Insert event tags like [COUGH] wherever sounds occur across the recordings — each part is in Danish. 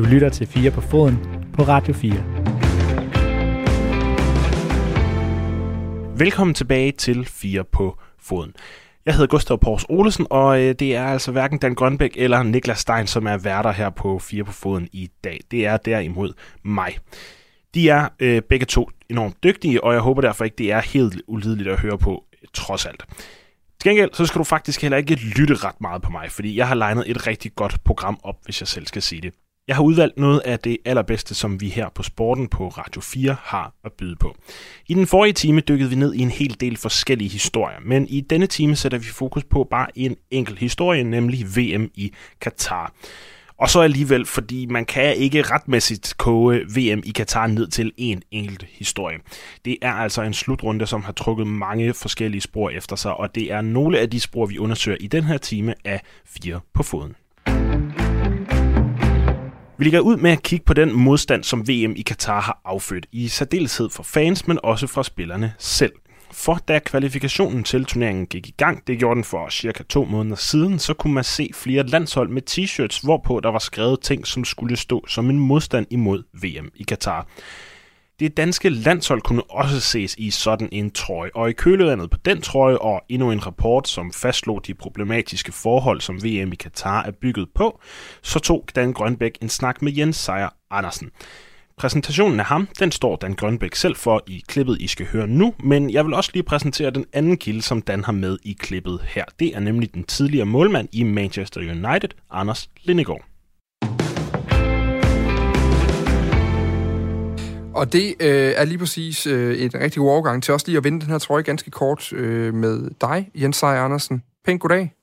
Du lytter til 4 på foden på Radio 4. Velkommen tilbage til 4 på foden. Jeg hedder Gustav Pors Olesen, og øh, det er altså hverken Dan Grønbæk eller Niklas Stein, som er værter her på 4 på foden i dag. Det er derimod mig. De er øh, begge to enormt dygtige, og jeg håber derfor ikke, det er helt ulideligt at høre på, trods alt. Til gengæld, så skal du faktisk heller ikke lytte ret meget på mig, fordi jeg har legnet et rigtig godt program op, hvis jeg selv skal sige det. Jeg har udvalgt noget af det allerbedste, som vi her på Sporten på Radio 4 har at byde på. I den forrige time dykkede vi ned i en hel del forskellige historier, men i denne time sætter vi fokus på bare en enkelt historie, nemlig VM i Katar. Og så alligevel, fordi man kan ikke retmæssigt koge VM i Katar ned til en enkelt historie. Det er altså en slutrunde, som har trukket mange forskellige spor efter sig, og det er nogle af de spor, vi undersøger i den her time af Fire på foden. Vi ligger ud med at kigge på den modstand, som VM i Katar har affødt, i særdeleshed for fans, men også fra spillerne selv. For da kvalifikationen til turneringen gik i gang, det gjorde den for cirka to måneder siden, så kunne man se flere landshold med t-shirts, hvorpå der var skrevet ting, som skulle stå som en modstand imod VM i Katar. Det danske landshold kunne også ses i sådan en trøje, og i kølevandet på den trøje og endnu en rapport, som fastslog de problematiske forhold, som VM i Katar er bygget på, så tog Dan Grønbæk en snak med Jens Sejer Andersen. Præsentationen af ham, den står Dan Grønbæk selv for i klippet, I skal høre nu, men jeg vil også lige præsentere den anden kilde, som Dan har med i klippet her. Det er nemlig den tidligere målmand i Manchester United, Anders Lindegård. Og det øh, er lige præcis øh, et rigtig god overgang til også lige at vende den her trøje ganske kort øh, med dig, Jens Seier Andersen. Pænt goddag.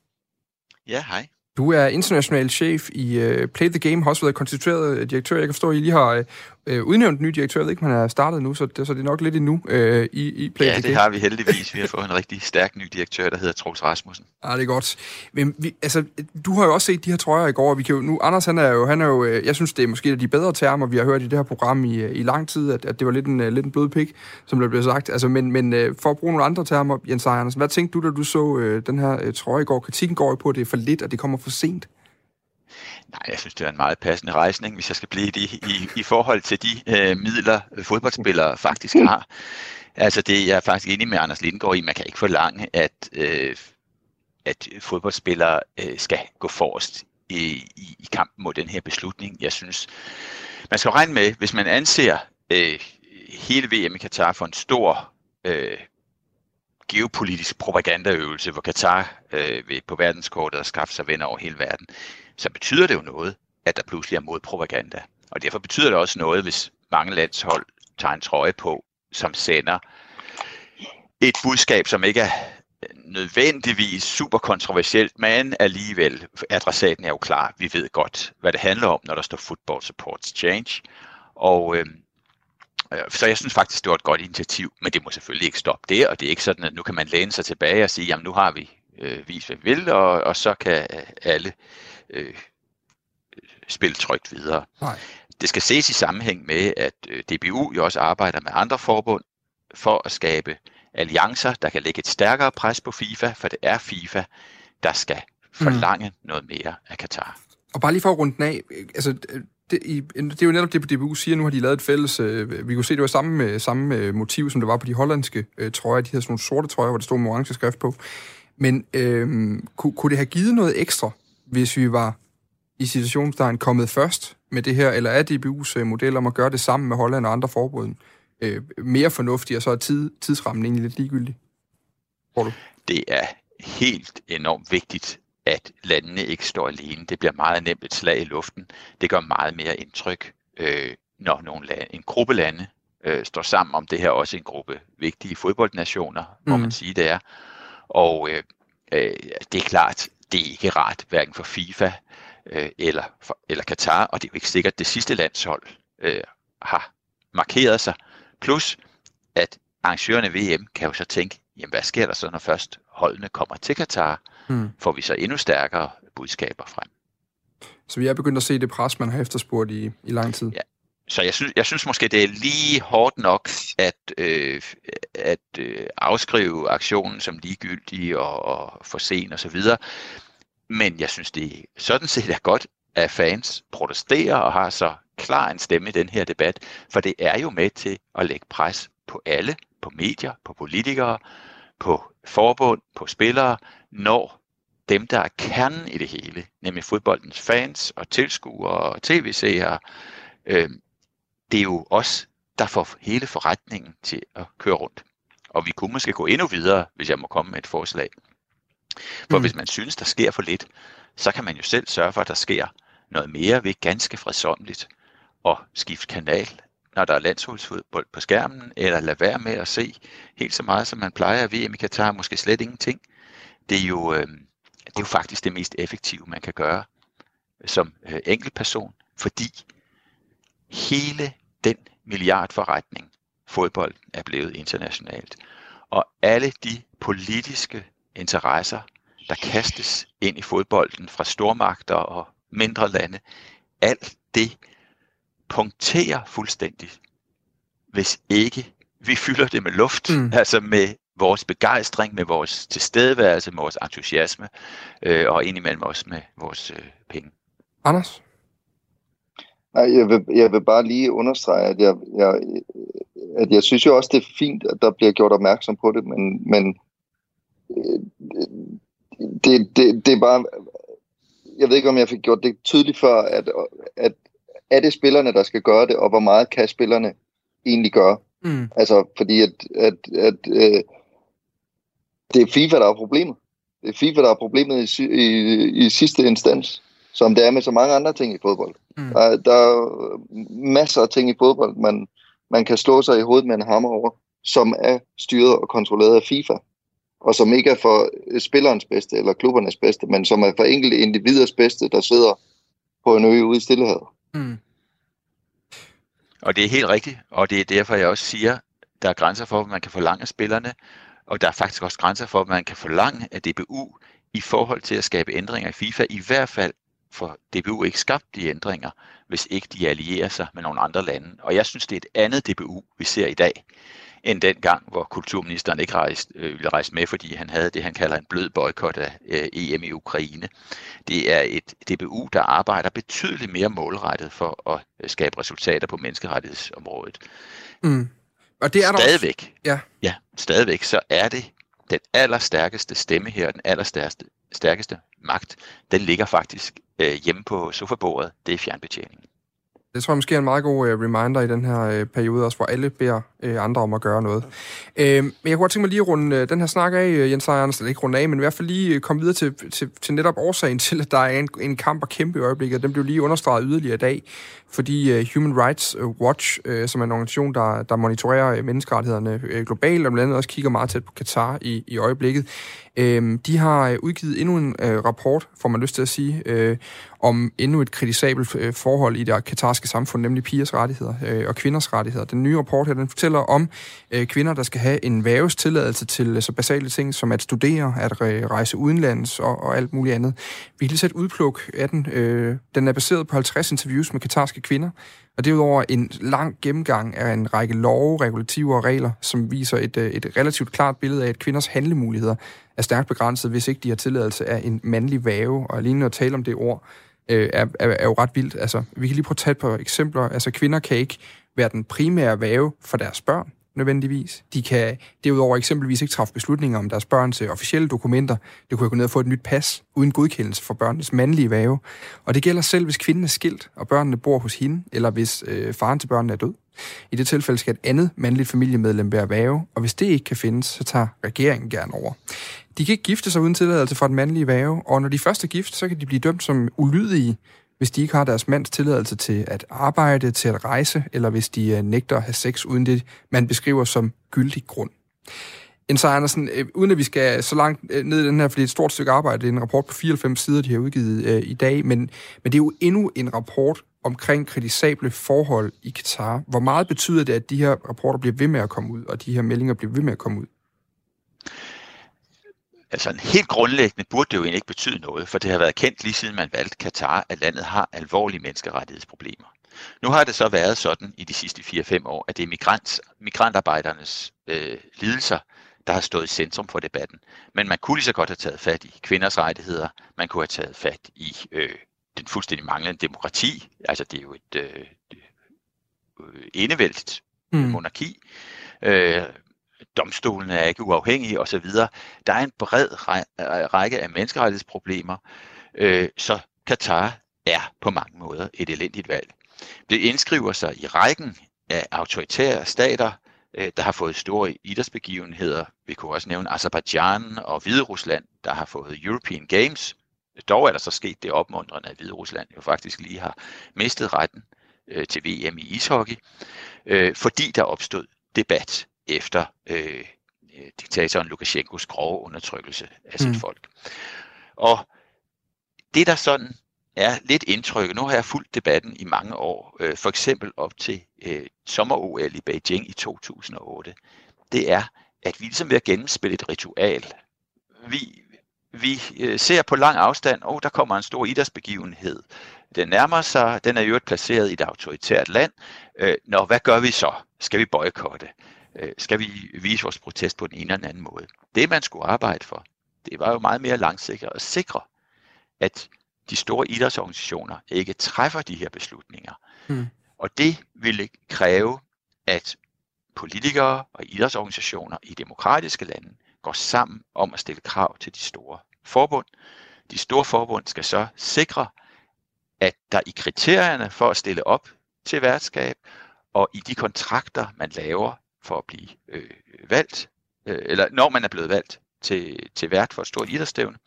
Ja, hej. Du er international chef i uh, Play the Game, har også været konstitueret direktør. Jeg kan forstå, at I lige har uh, udnævnt ny direktør. Jeg ved ikke, om han er startet nu, så det, så det er nok lidt endnu uh, i, i Play ja, det har vi heldigvis. Vi har fået en rigtig stærk ny direktør, der hedder Troels Rasmussen. [LAUGHS] Ja, det er godt. Men vi, altså, du har jo også set de her trøjer i går, og vi kan jo, nu, Anders, han er jo, han er jo, jeg synes, det er måske de bedre termer, vi har hørt i det her program i, i lang tid, at, at det var lidt en, lidt en blød pik, som der blev sagt. Altså, men, men for at bruge nogle andre termer, Jens Andersen, hvad tænkte du, da du så uh, den her uh, trøje i går? Kritikken går jo på, at det er for lidt, og det kommer for sent. Nej, jeg synes, det er en meget passende rejsning, hvis jeg skal blive det i, i forhold til de øh, midler, øh, fodboldspillere faktisk har. Altså, det jeg er faktisk enig med Anders Lindgaard i. Man kan ikke forlange, at, øh, at fodboldspillere øh, skal gå forrest i, i, i kampen mod den her beslutning. Jeg synes, man skal regne med, hvis man anser øh, hele VM i Katar for en stor øh, geopolitisk propagandaøvelse, hvor Katar øh, vil på verdenskortet og skaffe sig venner over hele verden, så betyder det jo noget, at der pludselig er modpropaganda. Og derfor betyder det også noget, hvis mange landshold tager en trøje på, som sender et budskab, som ikke er nødvendigvis super kontroversielt, men alligevel adressaten er jo klar. Vi ved godt, hvad det handler om, når der står Football Supports Change. Og øh, så jeg synes faktisk, det var et godt initiativ, men det må selvfølgelig ikke stoppe der, og det er ikke sådan, at nu kan man læne sig tilbage og sige, jamen nu har vi øh, vist, hvad vi vil, og, og så kan alle øh, spille trygt videre. Nej. Det skal ses i sammenhæng med, at øh, DBU jo også arbejder med andre forbund for at skabe alliancer, der kan lægge et stærkere pres på FIFA, for det er FIFA, der skal forlange mm. noget mere af Katar. Og bare lige for at runde den af, altså det, i, det er jo netop det, DBU siger, nu har de lavet et fælles, øh, vi kunne se, det var samme, øh, samme øh, motiv, som det var på de hollandske øh, trøjer, de havde sådan nogle sorte trøjer, hvor der stod med orange skrift på. Men øh, kunne, kunne det have givet noget ekstra, hvis vi var i situationstegn kommet først med det her, eller er DBU's øh, model om at gøre det sammen med Holland og andre forbund øh, mere fornuftig, og så er tid, tidsrammen egentlig lidt ligegyldig? Tror du? Det er helt enormt vigtigt, at landene ikke står alene. Det bliver meget nemt et slag i luften. Det gør meget mere indtryk, øh, når nogle lande, en gruppe lande øh, står sammen om det her, også en gruppe vigtige fodboldnationer, mm. må man sige det er. Og øh, øh, det er klart, det er ikke rart, hverken for FIFA øh, eller, for, eller Katar, og det er jo ikke sikkert, at det sidste landshold øh, har markeret sig. Plus, at arrangørerne VM kan jo så tænke, jamen hvad sker der så, når først holdene kommer til Katar? Hmm. Får vi så endnu stærkere budskaber frem. Så vi er begyndt at se det pres, man har efterspurgt i, i lang tid. Ja. Så jeg synes, jeg synes måske, det er lige hårdt nok at, øh, at øh, afskrive aktionen som ligegyldig og, og for sen og så videre. Men jeg synes, det sådan set er godt, af fans protesterer og har så klar en stemme i den her debat, for det er jo med til at lægge pres på alle, på medier, på politikere, på forbund, på spillere, når dem, der er kernen i det hele, nemlig fodboldens fans og tilskuere og tv-seere, øh, det er jo os, der får hele forretningen til at køre rundt. Og vi kunne måske gå endnu videre, hvis jeg må komme med et forslag. For mm. hvis man synes, der sker for lidt, så kan man jo selv sørge for, at der sker noget mere ved ganske fredsomligt at skifte kanal, når der er landsholdsfodbold på skærmen, eller lade være med at se helt så meget, som man plejer VM i Katar, måske slet ingenting. Det er jo, øh, det er jo faktisk det mest effektive, man kan gøre som øh, enkeltperson, fordi hele den milliardforretning, fodbold er blevet internationalt, og alle de politiske interesser, der kastes ind i fodbolden fra stormagter og mindre lande, alt det punkterer fuldstændig, hvis ikke vi fylder det med luft, mm. [LAUGHS] altså med vores begejstring, med vores tilstedeværelse, med vores entusiasme, øh, og indimellem også med vores øh, penge. Anders? Nej, jeg vil, jeg vil bare lige understrege, at jeg, jeg, at jeg synes jo også, det er fint, at der bliver gjort opmærksom på det, men, men øh, det, det, det er bare... Jeg ved ikke, om jeg fik gjort det tydeligt før, at, at er det spillerne, der skal gøre det, og hvor meget kan spillerne egentlig gøre? Mm. Altså, fordi at, at, at øh, det er FIFA, der er problemet. Det er FIFA, der er problemet i, i, i sidste instans, som det er med så mange andre ting i fodbold. Mm. Der, der er masser af ting i fodbold, man, man kan slå sig i hovedet med en hammer over, som er styret og kontrolleret af FIFA, og som ikke er for spillerens bedste eller klubbernes bedste, men som er for enkelte individers bedste, der sidder på en ø ude i Stillehavet. Mm. Og det er helt rigtigt, og det er derfor, jeg også siger, der er grænser for, hvad man kan forlange af spillerne, og der er faktisk også grænser for, hvad man kan forlange af DBU i forhold til at skabe ændringer i FIFA, i hvert fald for DBU ikke skabt de ændringer, hvis ikke de allierer sig med nogle andre lande. Og jeg synes, det er et andet DBU, vi ser i dag, end den gang, hvor kulturministeren ikke rejste, øh, ville rejse med, fordi han havde det, han kalder en blød boykot af øh, EM i Ukraine. Det er et DBU, der arbejder betydeligt mere målrettet for at øh, skabe resultater på menneskerettighedsområdet. Mm. Og det er der stadigvæk, også... ja. ja, stadigvæk, så er det den allerstærkeste stemme her, den allerstærkeste stærkeste magt, den ligger faktisk øh, hjemme på sofabordet, det er fjernbetjeningen. Det tror jeg måske er en meget god uh, reminder i den her uh, periode, også hvor alle beder uh, andre om at gøre noget. Uh, men jeg kunne godt tænke mig lige at runde uh, den her snak af, uh, Jens Ejers, eller ikke runde af, men i hvert fald lige uh, komme videre til, til, til netop årsagen [LAUGHS] til, at der er en, en kamp at kæmpe i øjeblikket. Den blev lige understreget yderligere i dag, fordi uh, Human Rights Watch, uh, som er en organisation, der, der monitorerer uh, menneskerettighederne uh, globalt, og blandt andet også kigger meget tæt på Katar i, i øjeblikket, Øh, de har øh, udgivet endnu en øh, rapport, får man lyst til at sige, øh, om endnu et kritisabelt øh, forhold i det katarske samfund, nemlig pigers rettigheder øh, og kvinders rettigheder. Den nye rapport her, den fortæller om øh, kvinder, der skal have en væves tilladelse til øh, så basale ting som at studere, at rejse udenlands og, og alt muligt andet. Vi kan lige sætte udpluk af den. Øh, den er baseret på 50 interviews med katarske kvinder, og derudover en lang gennemgang af en række love, regulativer og regler, som viser et, øh, et relativt klart billede af, at kvinders handlemuligheder er stærkt begrænset, hvis ikke de har tilladelse af en mandlig væve. Og alene at tale om det ord, øh, er, er, er jo ret vildt. Altså, vi kan lige prøve at tage et par eksempler. Altså, kvinder kan ikke være den primære væve for deres børn nødvendigvis. De kan derudover eksempelvis ikke træffe beslutninger om deres børns øh, officielle dokumenter. Det kunne jo gå ned og få et nyt pas uden godkendelse for børnenes mandlige væve. Og det gælder selv, hvis kvinden er skilt, og børnene bor hos hende, eller hvis øh, faren til børnene er død. I det tilfælde skal et andet mandligt familiemedlem være væve, og hvis det ikke kan findes, så tager regeringen gerne over. De kan ikke gifte sig uden tilladelse fra den mandlige væve, og når de først er gift, så kan de blive dømt som ulydige, hvis de ikke har deres mands tilladelse til at arbejde, til at rejse, eller hvis de øh, nægter at have sex uden det, man beskriver som gyldig grund. En Andersen, øh, uden at vi skal så langt øh, ned i den her, fordi det er et stort stykke arbejde, det er en rapport på 94 sider, de har udgivet øh, i dag, men, men det er jo endnu en rapport omkring kritisable forhold i Katar. Hvor meget betyder det, at de her rapporter bliver ved med at komme ud, og de her meldinger bliver ved med at komme ud? Altså helt grundlæggende burde det jo egentlig ikke betyde noget, for det har været kendt lige siden man valgte Katar, at landet har alvorlige menneskerettighedsproblemer. Nu har det så været sådan i de sidste 4-5 år, at det er migrant, migrantarbejdernes øh, lidelser, der har stået i centrum for debatten. Men man kunne lige så godt have taget fat i kvinders rettigheder, man kunne have taget fat i øh, den en fuldstændig manglende demokrati. Altså det er jo et øh, enevældigt mm. monarki. Øh, domstolene er ikke uafhængige osv. Der er en bred række af menneskerettighedsproblemer, øh, så Katar er på mange måder et elendigt valg. Det indskriver sig i rækken af autoritære stater, øh, der har fået store idrætsbegivenheder. Vi kunne også nævne Azerbaijan og Hvide Rusland, der har fået European Games. Dog er der så sket det opmuntrende, at Hvide Rusland jo faktisk lige har mistet retten øh, til VM i ishockey, øh, fordi der opstod debat efter øh, diktatoren Lukashenkos grove undertrykkelse af sit mm. folk. Og det der sådan er lidt indtryk, nu har jeg fulgt debatten i mange år, øh, for eksempel op til øh, sommer-OL i Beijing i 2008, det er, at vi ligesom ved at gennemspille et ritual. Vi, vi øh, ser på lang afstand, og oh, der kommer en stor idrætsbegivenhed. Den nærmer sig, den er jo placeret i et autoritært land. Øh, Nå, hvad gør vi så? Skal vi boykotte? Øh, skal vi vise vores protest på den ene eller den anden måde? Det, man skulle arbejde for, det var jo meget mere langsigtet at sikre, at de store idrætsorganisationer ikke træffer de her beslutninger. Mm. Og det ville kræve, at politikere og idrætsorganisationer i demokratiske lande går sammen om at stille krav til de store forbund. De store forbund skal så sikre, at der i kriterierne for at stille op til værtskab, og i de kontrakter, man laver for at blive øh, valgt, øh, eller når man er blevet valgt til, til vært for et stort idrætsstævne,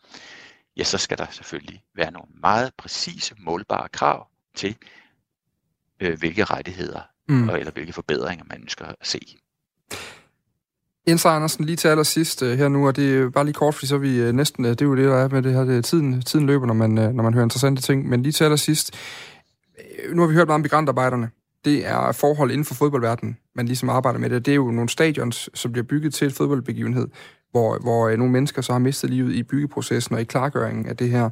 ja, så skal der selvfølgelig være nogle meget præcise, målbare krav til, øh, hvilke rettigheder mm. og, eller hvilke forbedringer man ønsker at se. Jens Andersen, lige til allersidst øh, her nu, og det er bare lige kort, fordi så er vi øh, næsten, øh, det er jo det, der er med det her, det er tiden, tiden løber, når man, når man hører interessante ting, men lige til allersidst, nu har vi hørt meget om migrantarbejderne, det er forhold inden for fodboldverdenen, man ligesom arbejder med det. Det er jo nogle stadions, som bliver bygget til et fodboldbegivenhed, hvor, hvor øh, nogle mennesker så har mistet livet i byggeprocessen og i klargøringen af det her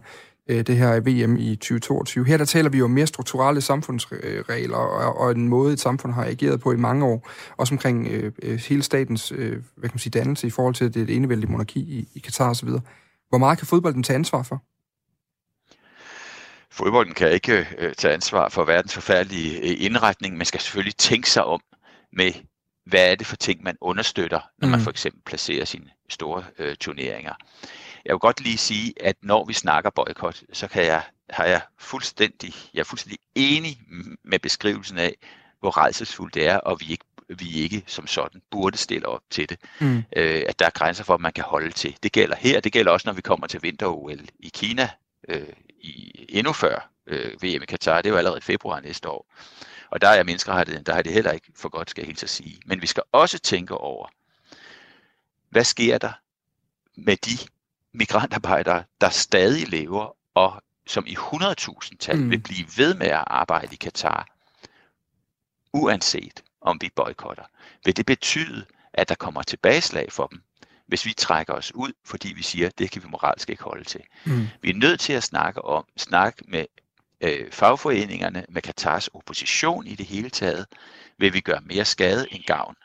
øh, det her VM i 2022. Her der taler vi jo om mere strukturelle samfundsregler øh, og, og en måde, et samfund har ageret på i mange år, også omkring øh, hele statens øh, hvad kan man sige, dannelse i forhold til det enevældige monarki i, i Katar osv. Hvor meget kan fodbolden tage ansvar for? Fodbolden kan ikke øh, tage ansvar for verdens forfærdelige øh, indretning, men skal selvfølgelig tænke sig om med, hvad er det for ting, man understøtter, når mm. man for eksempel placerer sine store øh, turneringer. Jeg vil godt lige sige, at når vi snakker boykot, så kan jeg, har jeg fuldstændig, jeg er fuldstændig enig med beskrivelsen af, hvor redselsfuldt det er, og vi ikke, vi ikke som sådan burde stille op til det. Mm. Øh, at der er grænser for, at man kan holde til. Det gælder her, det gælder også, når vi kommer til vinter-OL i Kina, øh, i, endnu før øh, VM i Katar. Det er jo allerede i februar næste år. Og der er menneskerettigheden, der har det heller ikke for godt, skal jeg helt at sige. Men vi skal også tænke over, hvad sker der med de migrantarbejdere, der stadig lever, og som i 100.000 tal mm. vil blive ved med at arbejde i Katar, uanset om vi boykotter. Vil det betyde, at der kommer tilbageslag for dem, hvis vi trækker os ud, fordi vi siger, at det kan vi moralsk ikke holde til. Mm. Vi er nødt til at snakke om, snakke med øh, fagforeningerne, med Katars opposition i det hele taget, vil vi gøre mere skade end gavn,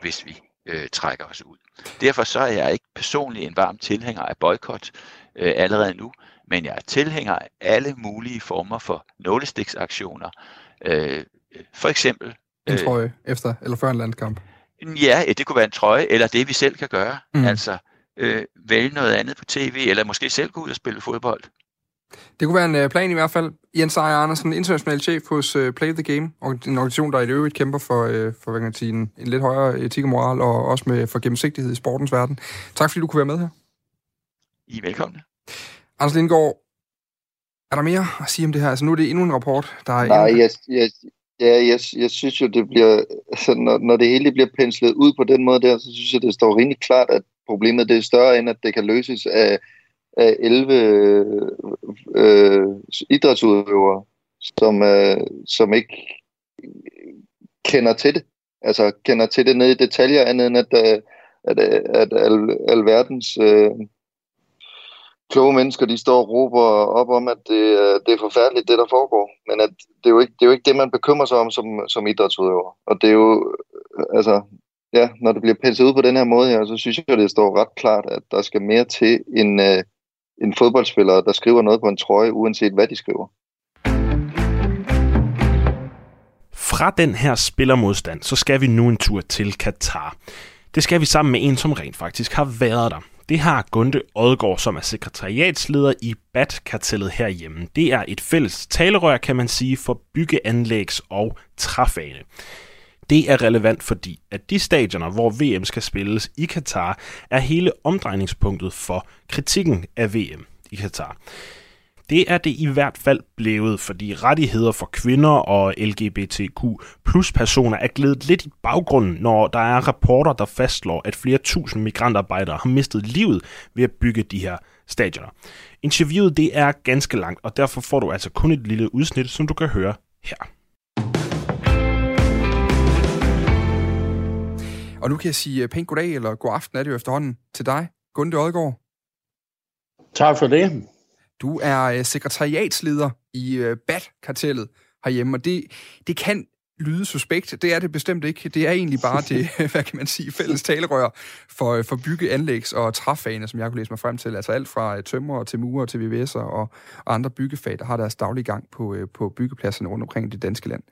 hvis vi øh, trækker os ud. Derfor så er jeg ikke personligt en varm tilhænger af boykot øh, allerede nu, men jeg er tilhænger af alle mulige former for nålestiksaktioner. Øh, for eksempel... En øh, trøje efter eller før en landkamp? Ja, det kunne være en trøje, eller det vi selv kan gøre. Mm. Altså øh, vælge noget andet på tv, eller måske selv gå ud og spille fodbold. Det kunne være en øh, plan i hvert fald. Jens Ejer Andersen, international chef hos uh, Play the Game, og en organisation, der i øvrigt kæmper for, uh, for hvad kan man sige, en, en lidt højere etik og moral, og også med for gennemsigtighed i sportens verden. Tak fordi du kunne være med her. I er velkomne. Anders Lindgaard, er der mere at sige om det her? Altså nu er det endnu en rapport, der er... Nej, jeg, jeg, ja, jeg, jeg synes jo, det bliver... Altså, når, når det hele bliver penslet ud på den måde der, så synes jeg, det står rimelig klart, at problemet det er større, end at det kan løses af af 11 øh, øh, idrætsudøvere, som, øh, som ikke kender til det. Altså kender til det ned i detaljer, andet end at, øh, at, at, at al, alverdens øh, kloge mennesker, de står og råber op om, at det, det er forfærdeligt, det der foregår. Men at det, er jo ikke, det er jo ikke det, man bekymrer sig om som, som idrætsudøver. Og det er jo, altså, ja, når det bliver penslet ud på den her måde her, så synes jeg, at det står ret klart, at der skal mere til en, øh, en fodboldspiller, der skriver noget på en trøje, uanset hvad de skriver. Fra den her spillermodstand, så skal vi nu en tur til Katar. Det skal vi sammen med en, som rent faktisk har været der. Det har Gunde Odgaard, som er sekretariatsleder i BAT-kartellet herhjemme. Det er et fælles talerør, kan man sige, for byggeanlægs- og træfane. Det er relevant, fordi at de stadioner, hvor VM skal spilles i Katar, er hele omdrejningspunktet for kritikken af VM i Katar. Det er det i hvert fald blevet, fordi rettigheder for kvinder og LGBTQ plus personer er glædet lidt i baggrunden, når der er rapporter, der fastslår, at flere tusind migrantarbejdere har mistet livet ved at bygge de her stadioner. Interviewet det er ganske langt, og derfor får du altså kun et lille udsnit, som du kan høre her. Og nu kan jeg sige pænt goddag, eller god aften er det jo efterhånden til dig, Gunde Odgaard. Tak for det. Du er øh, sekretariatsleder i øh, BAT-kartellet herhjemme, og det, det kan lyde suspekt. Det er det bestemt ikke. Det er egentlig bare det, [LAUGHS] [LAUGHS] hvad kan man sige, fælles talerør for, øh, for bygge, anlægs og træfagene, som jeg kunne læse mig frem til. Altså alt fra tømmer til murer til VVS'er og, og andre byggefag, der har deres daglige gang på, på byggepladserne rundt omkring det danske land.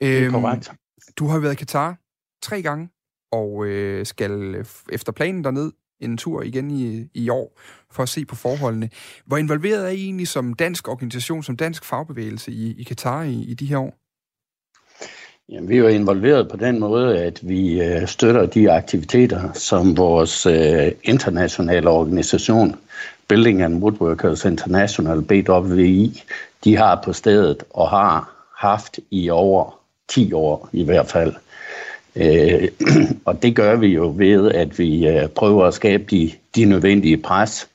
Det er korrekt. Øhm, du har været i Katar tre gange, og øh, skal øh, efter planen derned en tur igen i, i år for at se på forholdene. Hvor involveret er I egentlig som dansk organisation, som dansk fagbevægelse i, i Katar i, i de her år? Jamen, vi er jo involveret på den måde, at vi øh, støtter de aktiviteter, som vores øh, internationale organisation, Building and Woodworkers International, BWI, de har på stedet og har haft i over 10 år i hvert fald. Øh, [CLEARS THROAT] og det gør vi jo ved, at vi øh, prøver at skabe de, de nødvendige pres,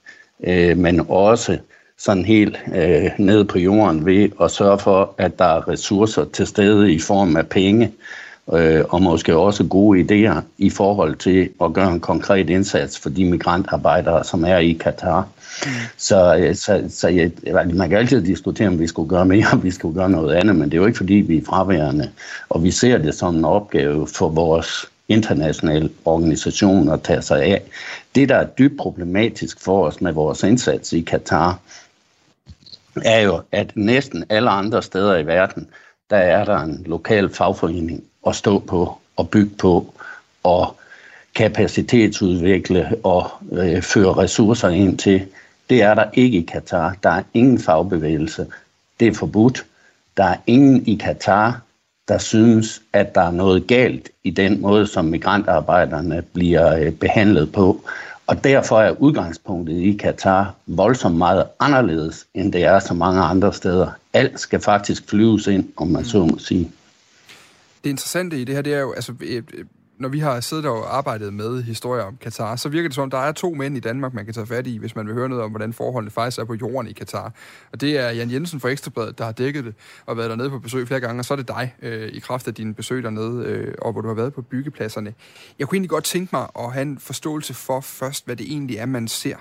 øh, men også sådan helt øh, nede på jorden ved at sørge for, at der er ressourcer til stede i form af penge, øh, og måske også gode idéer i forhold til at gøre en konkret indsats for de migrantarbejdere, som er i Katar. Mm. Så, øh, så, så jeg, man kan altid diskutere, om vi skulle gøre mere, om vi skulle gøre noget andet, men det er jo ikke fordi, vi er fraværende, og vi ser det som en opgave for vores internationale organisation at tage sig af. Det, der er dybt problematisk for os med vores indsats i Katar, er jo, at næsten alle andre steder i verden, der er der en lokal fagforening at stå på og bygge på og kapacitetsudvikle og øh, føre ressourcer ind til. Det er der ikke i Katar. Der er ingen fagbevægelse. Det er forbudt. Der er ingen i Katar, der synes, at der er noget galt i den måde, som migrantarbejderne bliver øh, behandlet på. Og derfor er udgangspunktet i Katar voldsomt meget anderledes, end det er så mange andre steder. Alt skal faktisk flyves ind, om man så må sige. Det interessante i det her, det er jo, altså, øh, når vi har siddet og arbejdet med historier om Katar, så virker det som, der er to mænd i Danmark, man kan tage fat i, hvis man vil høre noget om, hvordan forholdene faktisk er på jorden i Katar. Og det er Jan Jensen fra Ekstrabladet, der har dækket det og været dernede på besøg flere gange, og så er det dig øh, i kraft af dine besøg dernede, øh, og hvor du har været på byggepladserne. Jeg kunne egentlig godt tænke mig at have en forståelse for først, hvad det egentlig er, man ser.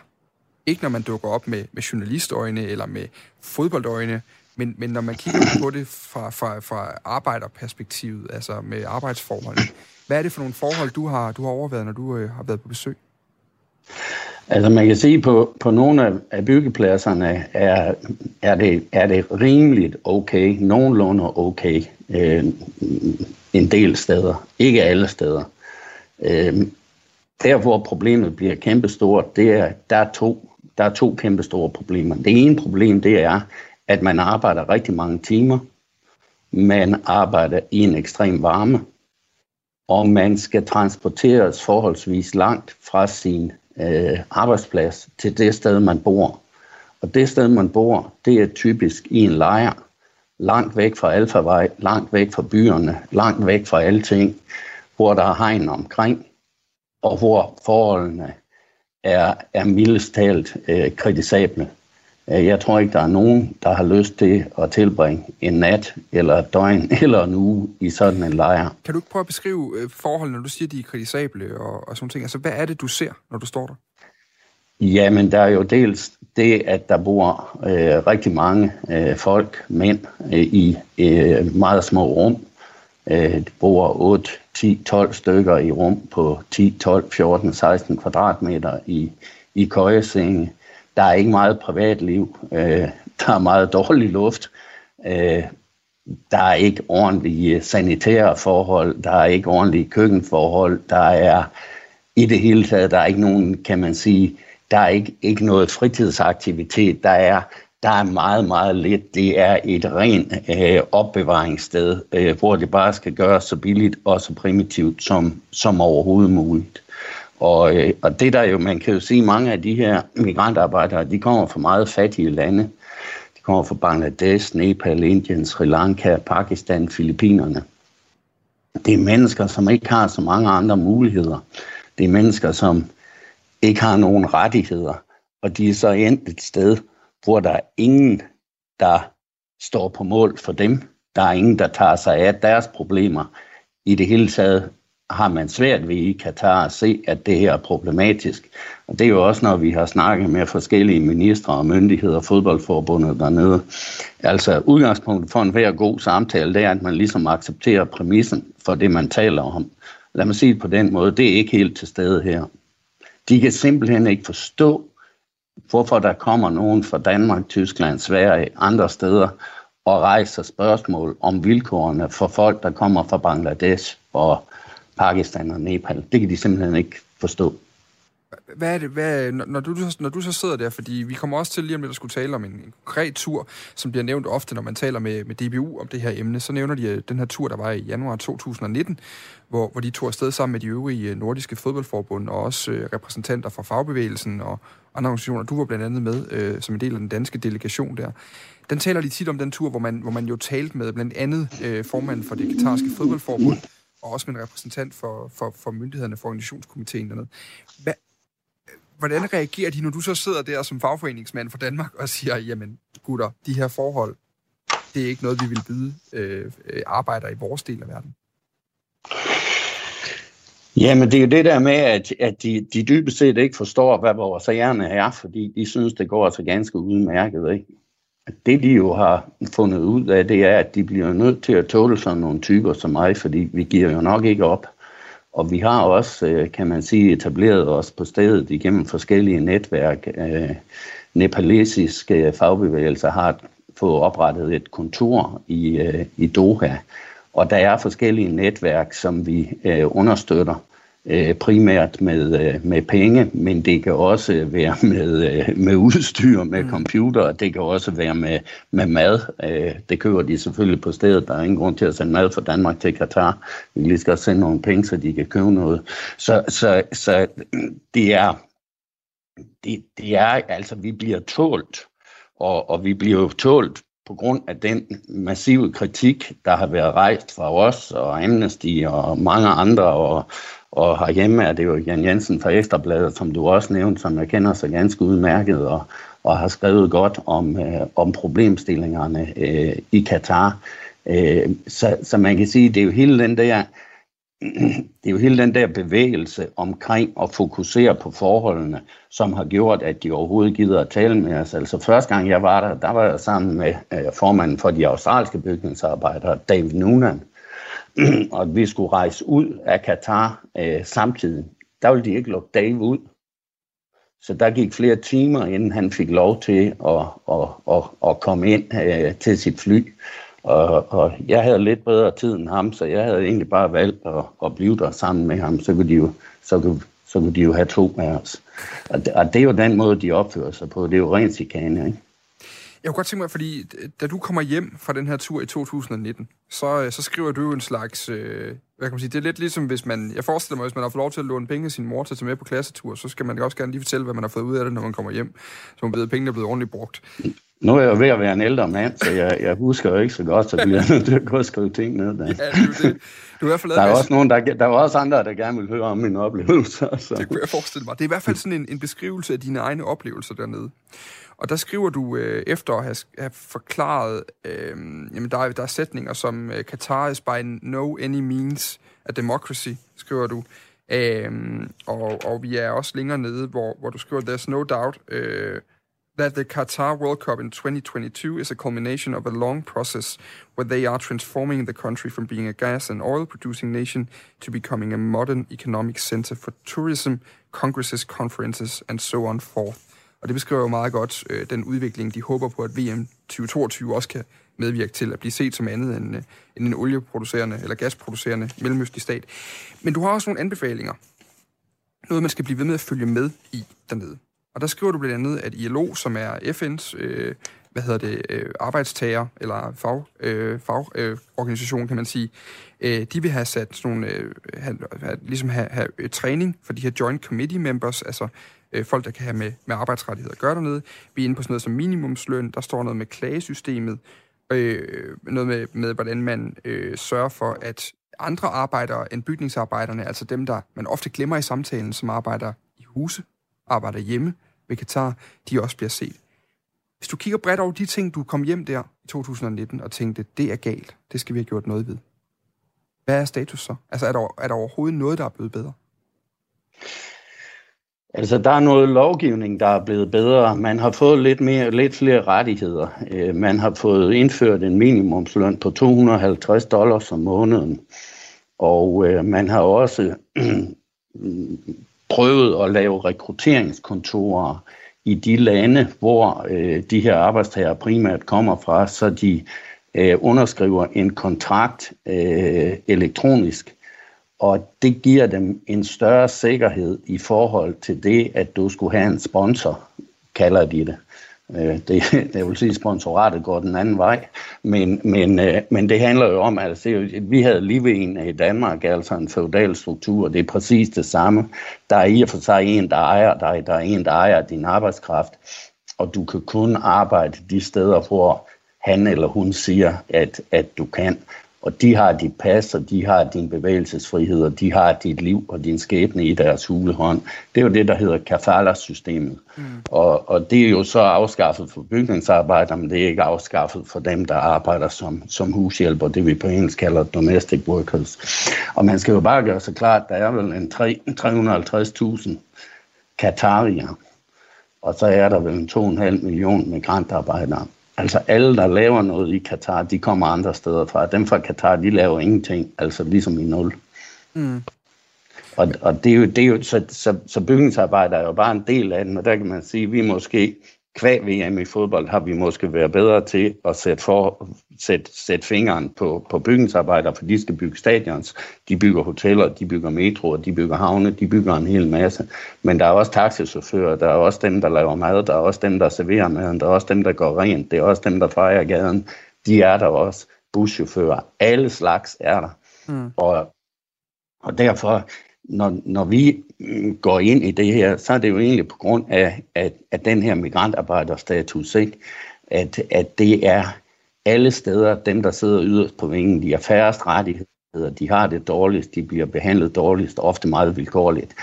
Ikke når man dukker op med, med journalistøjne eller med fodboldøjne, men, men når man kigger på det fra, fra, fra arbejderperspektivet, altså med arbejdsforholdene, hvad er det for nogle forhold, du har, du har overvejet, når du øh, har været på besøg? Altså man kan sige, på, på nogle af, af byggepladserne er, er, det, er det rimeligt okay, nogenlunde okay, øh, en del steder, ikke alle steder. Øh, der hvor problemet bliver kæmpestort, det er, der er to, der er to kæmpestore problemer. Det ene problem, det er, at man arbejder rigtig mange timer, man arbejder i en ekstrem varme, og man skal transporteres forholdsvis langt fra sin øh, arbejdsplads til det sted, man bor. Og det sted, man bor, det er typisk i en lejr, langt væk fra alfavej, langt væk fra byerne, langt væk fra alting, hvor der er hegn omkring, og hvor forholdene er, er mildest talt øh, kritisable. Øh, jeg tror ikke, der er nogen, der har lyst til at tilbringe en nat, eller et døgn, [LAUGHS] eller en uge i sådan en lejr. Kan du ikke prøve at beskrive øh, forholdene, når du siger, de er kritisable og, og sådan ting? Altså, hvad er det, du ser, når du står der? Jamen, der er jo dels det, at der bor øh, rigtig mange øh, folk, mænd, øh, i øh, meget små rum. Øh, der bor 8, 10, 12 stykker i rum på 10, 12, 14, 16 kvadratmeter i, i køjesenge. Der er ikke meget privatliv. Øh, der er meget dårlig luft. Øh, der er ikke ordentlige sanitære forhold, der er ikke ordentlige køkkenforhold, der er i det hele taget, der er ikke nogen, kan man sige, der er ikke, ikke noget fritidsaktivitet, der er, der er meget, meget lidt. Det er et rent øh, opbevaringssted, øh, hvor det bare skal gøres så billigt og så primitivt som, som overhovedet muligt. Og, øh, og det der jo, man kan jo sige, mange af de her migrantarbejdere, de kommer fra meget fattige lande. De kommer fra Bangladesh, Nepal, Indien, Sri Lanka, Pakistan, Filippinerne. Det er mennesker, som ikke har så mange andre muligheder. Det er mennesker, som ikke har nogen rettigheder. Og de er så endt et sted, hvor der er ingen, der står på mål for dem. Der er ingen, der tager sig af deres problemer. I det hele taget har man svært ved i Katar at se, at det her er problematisk. Og det er jo også, når vi har snakket med forskellige ministre og myndigheder, og fodboldforbundet dernede. Altså udgangspunktet for en hver god samtale, det er, at man ligesom accepterer præmissen for det, man taler om. Lad mig sige det på den måde, det er ikke helt til stede her. De kan simpelthen ikke forstå, hvorfor der kommer nogen fra Danmark, Tyskland, Sverige, andre steder, og rejser spørgsmål om vilkårene for folk, der kommer fra Bangladesh og Pakistan og Nepal. Det kan de simpelthen ikke forstå. Hvad er det, hvad, når, du, når du så sidder der, fordi vi kommer også til lige om lidt at skulle tale om en, en konkret tur, som bliver nævnt ofte, når man taler med, med DBU om det her emne, så nævner de øh, den her tur, der var i januar 2019, hvor, hvor de tog afsted sammen med de øvrige øh, nordiske fodboldforbund og også øh, repræsentanter fra fagbevægelsen og andre organisationer. Du var blandt andet med øh, som en del af den danske delegation der. Den taler de tit om den tur, hvor man, hvor man jo talte med blandt andet øh, formanden for det katarske fodboldforbund, og også med en repræsentant for, for, for myndighederne for organisationskomiteen dernede. Hvad, hvordan reagerer de, når du så sidder der som fagforeningsmand for Danmark og siger, jamen gutter, de her forhold, det er ikke noget, vi vil byde øh, øh, arbejder i vores del af verden? Jamen, det er jo det der med, at, at de, de dybest set ikke forstår, hvad vores hjerne er, fordi de synes, det går altså ganske udmærket. Ikke? Det, de jo har fundet ud af, det er, at de bliver nødt til at tåle sådan nogle typer som mig, fordi vi giver jo nok ikke op. Og vi har også, øh, kan man sige, etableret os på stedet igennem forskellige netværk. Øh, nepalesiske fagbevægelser har fået oprettet et kontor i, øh, i Doha, og der er forskellige netværk, som vi understøtter primært med, med penge, men det kan også være med, med udstyr, med mm. computer, det kan også være med, med mad. Det køber de selvfølgelig på stedet. Der er ingen grund til at sende mad fra Danmark til Katar. Vi lige skal sende nogle penge, så de kan købe noget. Så, så, så det er det, det er altså, vi bliver tålt, og, og vi bliver jo tålt på grund af den massive kritik, der har været rejst fra os og Amnesty og mange andre, og, og herhjemme er det jo Jan Jensen fra Ekstrabladet, som du også nævnte, som jeg kender sig ganske udmærket, og, og har skrevet godt om, øh, om problemstillingerne øh, i Katar. Øh, så, så man kan sige, det er jo hele den der [CLEARS THROAT] det er jo hele den der bevægelse omkring at fokusere på forholdene, som har gjort, at de overhovedet gider at tale med os. Altså første gang jeg var der, der var jeg sammen med øh, formanden for de australske bygningsarbejdere, David Noonan, [CLEARS THROAT] og vi skulle rejse ud af Katar øh, samtidig. Der ville de ikke lukke Dave ud. Så der gik flere timer, inden han fik lov til at, at, at, at komme ind øh, til sit fly. Og, og jeg havde lidt bedre tid end ham, så jeg havde egentlig bare valgt at, at blive der sammen med ham. Så kunne de jo, så kunne, så kunne de jo have to med os. Og det, og det er jo den måde, de opfører sig på. Det er jo rent chikane, ikke? Jeg kunne godt tænke mig, fordi da du kommer hjem fra den her tur i 2019, så, så skriver du jo en slags, øh, hvad kan man sige, det er lidt ligesom hvis man, jeg forestiller mig, hvis man har fået lov til at låne penge af sin mor til at tage med på klassetur, så skal man også gerne lige fortælle, hvad man har fået ud af det, når man kommer hjem, så man ved, at pengene er blevet ordentligt brugt. Nu er jeg ved at være en ældre mand, så jeg, jeg husker jo ikke så godt, så bliver jeg nødt til at gå og skrive ting ned. Der. [LAUGHS] Ja, det er det. Du er der er også nogen, der, der er også andre, der gerne vil høre om mine oplevelser. Så. Det kunne jeg forestille mig. Det er i hvert fald sådan en, en beskrivelse af dine egne oplevelser dernede. Og der skriver du, øh, efter at have, have forklaret, øh, jamen der er, der er sætninger som, øh, Qatar is by no any means a democracy, skriver du. Øh, og, og vi er også længere nede, hvor, hvor du skriver, there's no doubt øh, that the Qatar World Cup in 2022 is a culmination of a long process where they are transforming the country from being a gas and oil producing nation to becoming a modern economic center for tourism, congresses, conferences, and so on forth. Og det beskriver jo meget godt øh, den udvikling, de håber på, at VM 2022 også kan medvirke til at blive set som andet end, øh, end en olieproducerende eller gasproducerende mellemøstlig stat. Men du har også nogle anbefalinger. Noget, man skal blive ved med at følge med i dernede. Og der skriver du blandt andet, at ILO, som er FN's øh, hvad hedder det, øh, arbejdstager eller fag, øh, fagorganisation, øh, kan man sige, øh, de vil have sat sådan nogle, øh, have, have, ligesom have, have øh, træning for de her joint committee members, altså øh, folk, der kan have med, med arbejdsrettigheder at gøre dernede. Vi er inde på sådan noget som minimumsløn, der står noget med klagesystemet, øh, noget med, med, hvordan man øh, sørger for, at andre arbejdere end bygningsarbejderne, altså dem, der man ofte glemmer i samtalen, som arbejder i huse, arbejder hjemme ved Katar, de også bliver set. Hvis du kigger bredt over de ting, du kom hjem der i 2019 og tænkte, det er galt, det skal vi have gjort noget ved. Hvad er status så? Altså er der, er der overhovedet noget, der er blevet bedre? Altså, der er noget lovgivning, der er blevet bedre. Man har fået lidt, mere, lidt flere rettigheder. Øh, man har fået indført en minimumsløn på 250 dollars om måneden. Og øh, man har også [CLEARS THROAT] prøvet at lave rekrutteringskontorer i de lande, hvor øh, de her arbejdstager primært kommer fra, så de øh, underskriver en kontrakt øh, elektronisk, og det giver dem en større sikkerhed i forhold til det, at du skulle have en sponsor, kalder de det. Øh, det, [LAUGHS] det vil sige, at sponsoratet går den anden vej. Men, men, øh, men det handler jo om, at altså, vi havde lige en øh, i Danmark, altså en feudal struktur, det er præcis det samme. Der er i og for sig en, der ejer dig, der er en, der ejer din arbejdskraft, og du kan kun arbejde de steder, hvor han eller hun siger, at, at du kan. Og de har dit pas, og de har din bevægelsesfrihed, og de har dit liv og din skæbne i deres hulehånd. Det er jo det, der hedder kafala-systemet. Mm. Og, og det er jo så afskaffet for bygningsarbejdere, men det er ikke afskaffet for dem, der arbejder som, som hushjælper, det vi på engelsk kalder domestic workers. Og man skal jo bare gøre sig klart, der er vel en 350.000 katarier, og så er der vel en 2,5 million migrantarbejdere. Altså alle, der laver noget i Katar, de kommer andre steder fra. Dem fra Katar, de laver ingenting, altså ligesom i nul. Mm. Og, og det er jo, det er jo så, så, så bygningsarbejde er jo bare en del af den, og der kan man sige, at vi måske kvæg VM i fodbold har vi måske været bedre til at sætte, for, sætte, sætte fingeren på, på bygningsarbejdere, for de skal bygge stadions, de bygger hoteller, de bygger metroer, de bygger havne, de bygger en hel masse. Men der er også taxichauffører, der er også dem, der laver mad, der er også dem, der serverer maden, der er også dem, der går rent, det er også dem, der fejrer gaden. De er der også. Buschauffører, alle slags er der. Mm. Og, og derfor når, når vi går ind i det her, så er det jo egentlig på grund af, at, at den her migrantarbejderstatus, ikke? At, at det er alle steder, dem der sidder yderst på vingen, de har færrest rettigheder, de har det dårligst, de bliver behandlet dårligst, ofte meget vilkårligt.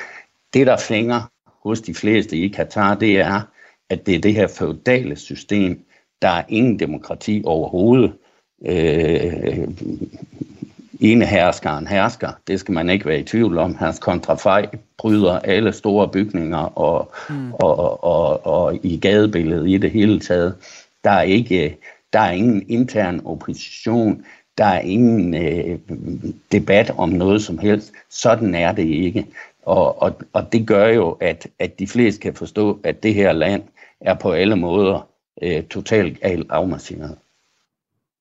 Det, der fænger hos de fleste i Katar, det er, at det er det her feudale system, der er ingen demokrati overhovedet. Øh, ene herskeren hersker. Det skal man ikke være i tvivl om. Hans kontrafej bryder alle store bygninger og, mm. og, og, og, og i gadebilledet i det hele taget. Der er ikke der er ingen intern opposition. Der er ingen øh, debat om noget som helst. Sådan er det ikke. Og, og, og det gør jo, at, at de fleste kan forstå, at det her land er på alle måder øh, totalt afmasseret.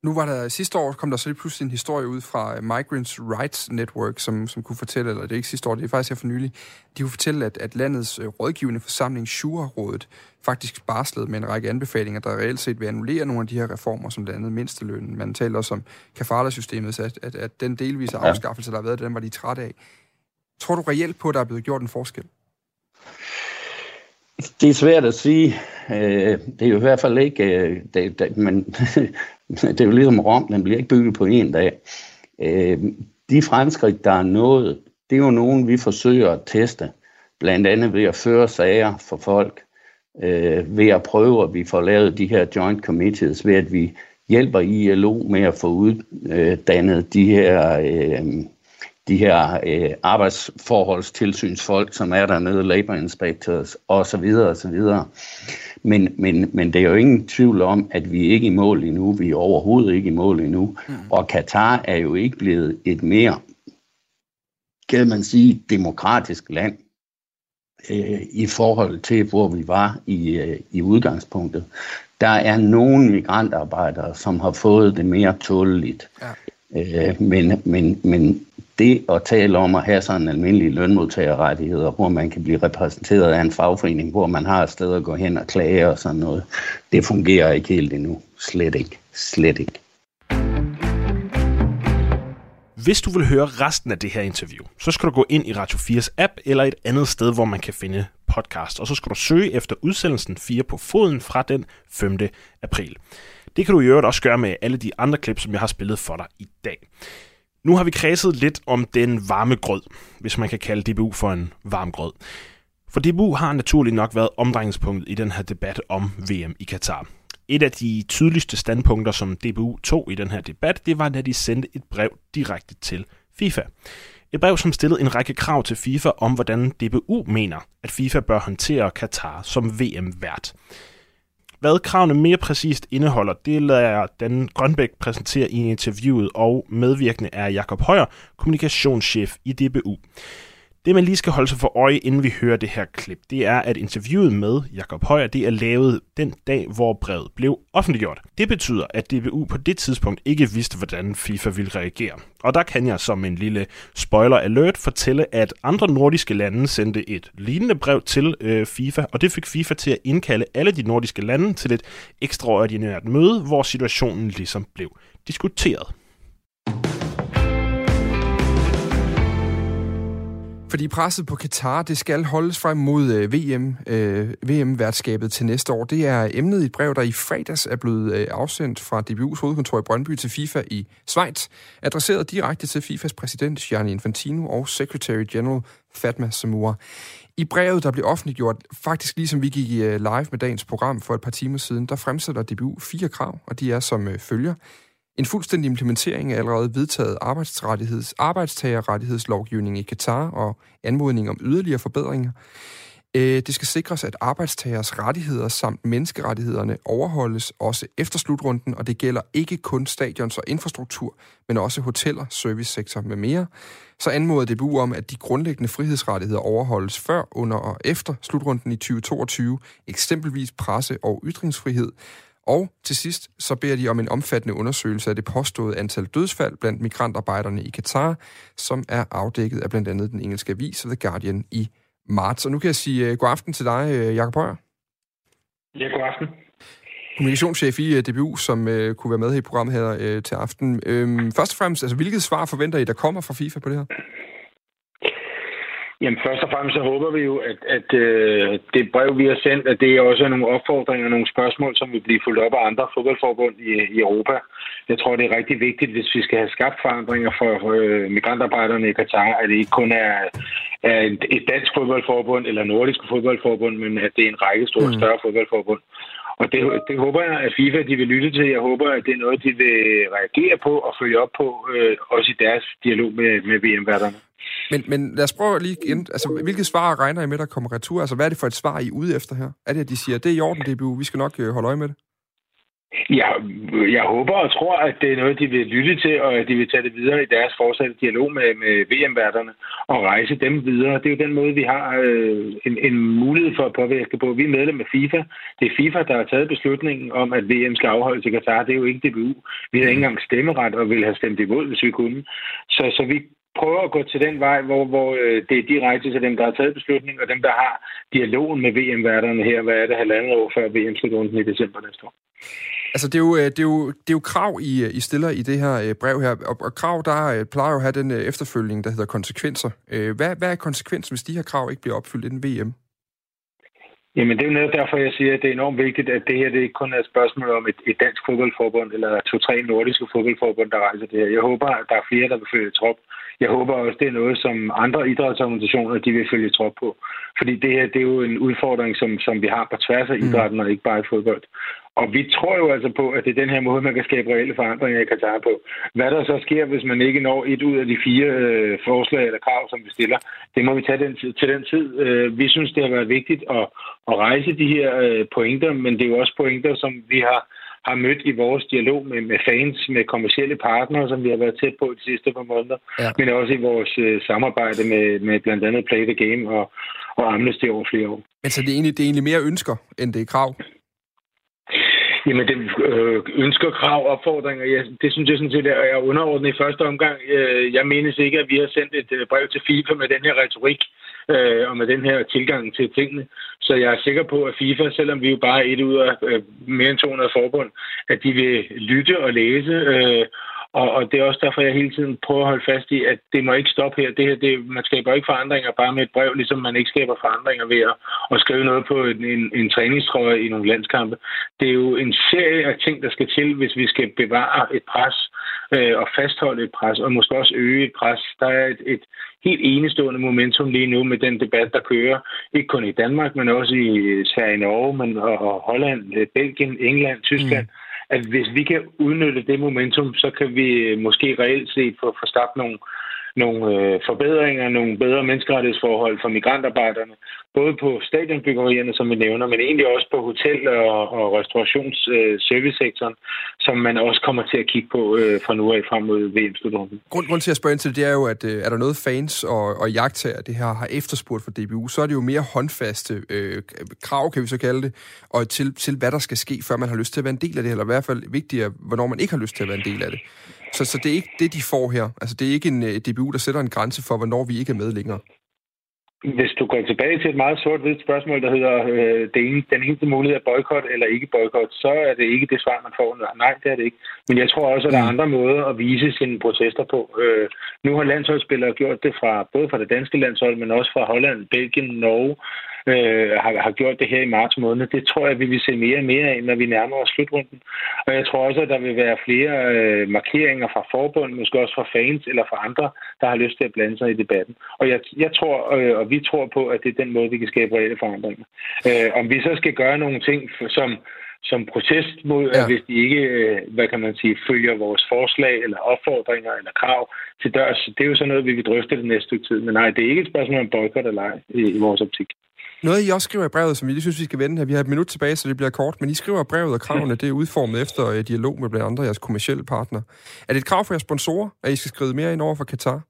Nu var der sidste år, kom der så lige pludselig en historie ud fra Migrants Rights Network, som, som kunne fortælle, eller det er ikke sidste år, det er faktisk her for nylig, de kunne fortælle, at, at landets øh, rådgivende forsamling, Shura-rådet, faktisk barslede med en række anbefalinger, der reelt set vil annullere nogle af de her reformer, som blandt andet mindstelønnen. Man taler også om kafala-systemet, så at, at, at den delvise afskaffelse, der har været, den var de trætte af. Tror du reelt på, at der er blevet gjort en forskel? Det er svært at sige. Øh, det er jo i hvert fald ikke, øh, det, det, men [LAUGHS] det er jo ligesom Rom, den bliver ikke bygget på en dag. Øh, de fremskridt, der er nået, det er jo nogen, vi forsøger at teste. Blandt andet ved at føre sager for folk, ved at prøve, at vi får lavet de her joint committees, ved at vi hjælper ILO med at få uddannet de her de her øh, arbejdsforholdstilsynsfolk, som er dernede, labor inspectors osv. osv. Men, men, men det er jo ingen tvivl om, at vi er ikke i mål endnu. Vi er overhovedet ikke i mål endnu. Mm. Og Katar er jo ikke blevet et mere, kan man sige, demokratisk land. øh, i forhold til, hvor vi var i, øh, i udgangspunktet. Der er nogle migrantarbejdere, som har fået det mere tåleligt. Ja. Øh, men, men, men det at tale om at have sådan almindelige lønmodtagerrettigheder, hvor man kan blive repræsenteret af en fagforening, hvor man har et sted at gå hen og klage og sådan noget, det fungerer ikke helt endnu. Slet ikke. Slet ikke. Hvis du vil høre resten af det her interview, så skal du gå ind i Radio 4's app eller et andet sted, hvor man kan finde podcast, og så skal du søge efter udsendelsen 4 på foden fra den 5. april. Det kan du i øvrigt også gøre med alle de andre klip, som jeg har spillet for dig i dag. Nu har vi kredset lidt om den varme grød, hvis man kan kalde DBU for en varm grød. For DBU har naturligt nok været omdrejningspunktet i den her debat om VM i Katar. Et af de tydeligste standpunkter, som DBU tog i den her debat, det var, da de sendte et brev direkte til FIFA. Et brev, som stillede en række krav til FIFA om, hvordan DBU mener, at FIFA bør håndtere Katar som VM-vært. Hvad kravene mere præcist indeholder, det lader Dan Grønbæk præsentere i interviewet, og medvirkende er Jakob Højer, kommunikationschef i DBU. Det, man lige skal holde sig for øje, inden vi hører det her klip, det er, at interviewet med Jakob Højer, det er lavet den dag, hvor brevet blev offentliggjort. Det betyder, at DBU på det tidspunkt ikke vidste, hvordan FIFA ville reagere. Og der kan jeg som en lille spoiler alert fortælle, at andre nordiske lande sendte et lignende brev til øh, FIFA, og det fik FIFA til at indkalde alle de nordiske lande til et ekstraordinært møde, hvor situationen ligesom blev diskuteret. Fordi presset på Katar, det skal holdes frem mod øh, VM, øh, VM-værtskabet til næste år. Det er emnet i et brev, der i fredags er blevet øh, afsendt fra DBU's hovedkontor i Brøndby til FIFA i Schweiz, adresseret direkte til FIFAs præsident Gianni Infantino og Secretary General Fatma Samoura. I brevet, der blev offentliggjort, faktisk ligesom vi gik øh, live med dagens program for et par timer siden, der fremsætter DBU fire krav, og de er som øh, følger. En fuldstændig implementering af allerede vedtaget arbejdsrettigheds, arbejdstagerrettighedslovgivning i Katar og anmodning om yderligere forbedringer. Øh, det skal sikres, at arbejdstagers rettigheder samt menneskerettighederne overholdes også efter slutrunden, og det gælder ikke kun stadions og infrastruktur, men også hoteller, servicesektor med mere. Så anmoder DBU om, at de grundlæggende frihedsrettigheder overholdes før, under og efter slutrunden i 2022, eksempelvis presse- og ytringsfrihed, og til sidst så beder de om en omfattende undersøgelse af det påståede antal dødsfald blandt migrantarbejderne i Katar, som er afdækket af blandt andet den engelske avis The Guardian i marts. Og nu kan jeg sige uh, god aften til dig, uh, Jakob Højer. Ja, god aften. Kommunikationschef i uh, DBU, som uh, kunne være med her i programmet her uh, til aften. Uh, først og fremmest, altså, hvilket svar forventer I, der kommer fra FIFA på det her? Jamen først og fremmest så håber vi jo, at, at øh, det brev, vi har sendt, at det er også nogle opfordringer, nogle spørgsmål, som vil blive fuldt op af andre fodboldforbund i, i Europa. Jeg tror, det er rigtig vigtigt, hvis vi skal have skabt forandringer for øh, migrantarbejderne i Katar, at det ikke kun er, er et, et dansk fodboldforbund eller nordisk fodboldforbund, men at det er en række store, mm. større fodboldforbund. Og det, det håber jeg, at FIFA de vil lytte til. Jeg håber, at det er noget, de vil reagere på og følge op på, øh, også i deres dialog med, med VM-værterne. Men, men lad os prøve lige igen. Altså, hvilket svar regner I med, der kommer retur? Altså, hvad er det for et svar, I er ude efter her? Er det, at de siger, det er i orden, DBU, vi skal nok øh, holde øje med det? Ja, jeg håber og tror, at det er noget, de vil lytte til, og at de vil tage det videre i deres fortsatte dialog med, med VM-værterne og rejse dem videre. Det er jo den måde, vi har øh, en, en mulighed for at påvirke på. Vi er medlem af FIFA. Det er FIFA, der har taget beslutningen om, at VM skal afholdes i Katar. Det er jo ikke DBU. Vi har ikke engang stemmeret og ville have stemt imod, hvis vi kunne. Så, så vi prøver at gå til den vej, hvor, hvor øh, det er direkte til dem, der har taget beslutningen, og dem, der har dialogen med VM-værterne her. Hvad er det halvandet år før VM-slutrunden i december næste år? Altså, det er, jo, øh, det, er jo, det er jo krav, I, I stiller i det her øh, brev her, og, og krav, der plejer jo at have den efterfølgning, der hedder konsekvenser. Hvad, hvad er konsekvensen, hvis de her krav ikke bliver opfyldt inden VM? Jamen, det er jo netop derfor, jeg siger, at det er enormt vigtigt, at det her det ikke kun er et spørgsmål om et, et dansk fodboldforbund eller to-tre nordiske fodboldforbund, der rejser det her. Jeg håber, at der er flere, der vil følge trop. Jeg håber også, det er noget, som andre idrætsorganisationer de vil følge trop på. Fordi det her det er jo en udfordring, som, som vi har på tværs af mm. idrætten, mm. og ikke bare i fodbold. Og vi tror jo altså på, at det er den her måde, man kan skabe reelle forandringer i Katar på. Hvad der så sker, hvis man ikke når et ud af de fire øh, forslag eller krav, som vi stiller, det må vi tage den, til den tid. Øh, vi synes, det har været vigtigt at, at rejse de her øh, pointer, men det er jo også pointer, som vi har har mødt i vores dialog med, med fans, med kommersielle partnere, som vi har været tæt på de sidste par måneder, ja. men også i vores øh, samarbejde med, med blandt andet Play the Game og, og Amnesty over flere år. Men så det er egentlig, det er egentlig mere ønsker, end det er krav? Jamen, det øh, ønsker, krav, opfordringer, ja, det synes jeg sådan set er underordnet i første omgang. Øh, jeg menes ikke, at vi har sendt et øh, brev til FIFA med den her retorik øh, og med den her tilgang til tingene. Så jeg er sikker på, at FIFA, selvom vi jo bare er et ud af øh, mere end 200 forbund, at de vil lytte og læse øh, og, og det er også derfor, jeg hele tiden prøver at holde fast i, at det må ikke stoppe her. Det her det, man skaber ikke forandringer bare med et brev, ligesom man ikke skaber forandringer ved at, at skrive noget på en, en, en træningstrøje i nogle landskampe. Det er jo en serie af ting, der skal til, hvis vi skal bevare et pres øh, og fastholde et pres, og måske også øge et pres. Der er et, et helt enestående momentum lige nu med den debat, der kører, ikke kun i Danmark, men også i Sverige, Norge, men, og, og Holland, Belgien, England, Tyskland. Mm at hvis vi kan udnytte det momentum, så kan vi øh, måske reelt set få, få skabt nogle, nogle øh, forbedringer, nogle bedre menneskerettighedsforhold for migrantarbejderne, både på stadionbyggerierne, som vi nævner, men egentlig også på hotel- og, og restaurationsservicesektoren, øh, som man også kommer til at kigge på øh, fra nu af frem mod VM-slutrunden. Grund, grund til at spørge ind til det, det er jo, at øh, er der noget fans og, og jagttager, det her har efterspurgt for DBU, så er det jo mere håndfaste øh, krav, kan vi så kalde det, og til, til hvad der skal ske, før man har lyst til at være en del af det, eller i hvert fald vigtigere, hvornår man ikke har lyst til at være en del af det. Så, så det er ikke det, de får her. Altså, det er ikke en øh, DBU, der sætter en grænse for, hvornår vi ikke er med længere. Hvis du går tilbage til et meget sort-hvidt spørgsmål, der hedder øh, det ene, den eneste mulighed er boykot eller ikke boykot, så er det ikke det svar, man får. Nej, det er det ikke. Men jeg tror også, at der er mm. andre måder at vise sine protester på. Øh, nu har landsholdsspillere gjort det fra både fra det danske landshold, men også fra Holland, Belgien, Norge, øh, har, har gjort det her i marts måned. Det tror jeg, vi vil se mere og mere af, når vi nærmer os slutrunden. Og jeg tror også, at der vil være flere øh, markeringer fra forbund, måske også fra fans eller fra andre, der har lyst til at blande sig i debatten. Og jeg, jeg tror, øh, og vi tror på, at det er den måde, vi kan skabe reelle forandringer. Øh, om vi så skal gøre nogle ting, som som protest mod, ja. at hvis de ikke, øh, hvad kan man sige, følger vores forslag eller opfordringer eller krav til dørs, det er jo sådan noget, vi vil drøfte det næste stykke tid. Men nej, det er ikke et spørgsmål om boykot eller ej i, i vores optik. Noget, I også skriver i brevet, som vi lige synes, vi skal vende her. Vi har et minut tilbage, så det bliver kort. Men I skriver brevet, og kravene det er udformet efter øh, dialog med blandt andre jeres kommersielle partner. Er det et krav for jeres sponsorer, at I skal skrive mere ind over for Katar?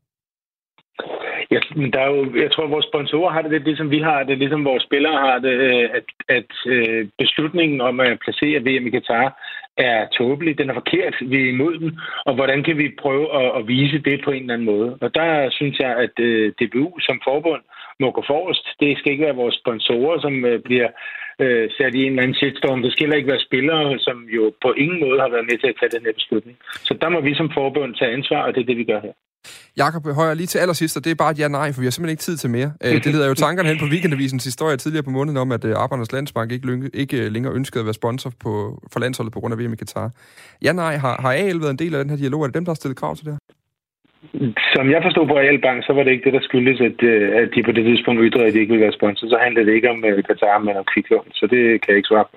Ja, men der er jo, jeg tror, at vores sponsorer har det lidt ligesom vi har det, ligesom vores spillere har det, øh, at, at øh, beslutningen om at placere VM i Katar er tåbelig, den er forkert, vi er imod den, og hvordan kan vi prøve at, at vise det på en eller anden måde? Og der synes jeg, at øh, DBU som forbund må gå forrest. Det skal ikke være vores sponsorer, som øh, bliver øh, sat i en eller anden shitstorm. Det skal heller ikke være spillere, som jo på ingen måde har været med til at tage den her beslutning. Så der må vi som forbund tage ansvar, og det er det, vi gør her. Jakob Højer, lige til allersidst, og det er bare et ja-nej, for vi har simpelthen ikke tid til mere. Øh, det leder jo [LAUGHS] tankerne hen på Weekendavisens historie tidligere på måneden om, at øh, Arbejdernes Landsbank ikke, ikke længere ønskede at være sponsor på, for landsholdet på grund af VM i Katar. Ja-nej, har, har AL været en del af den her dialog? Er det dem, der har stillet krav til det her? Som jeg forstod på AL Bank, så var det ikke det, der skyldes, at, øh, at de på det tidspunkt ytrede, at de ikke ville være sponsor. Så handlede det ikke om Katar, men om kviklån. Så det kan jeg ikke svare på.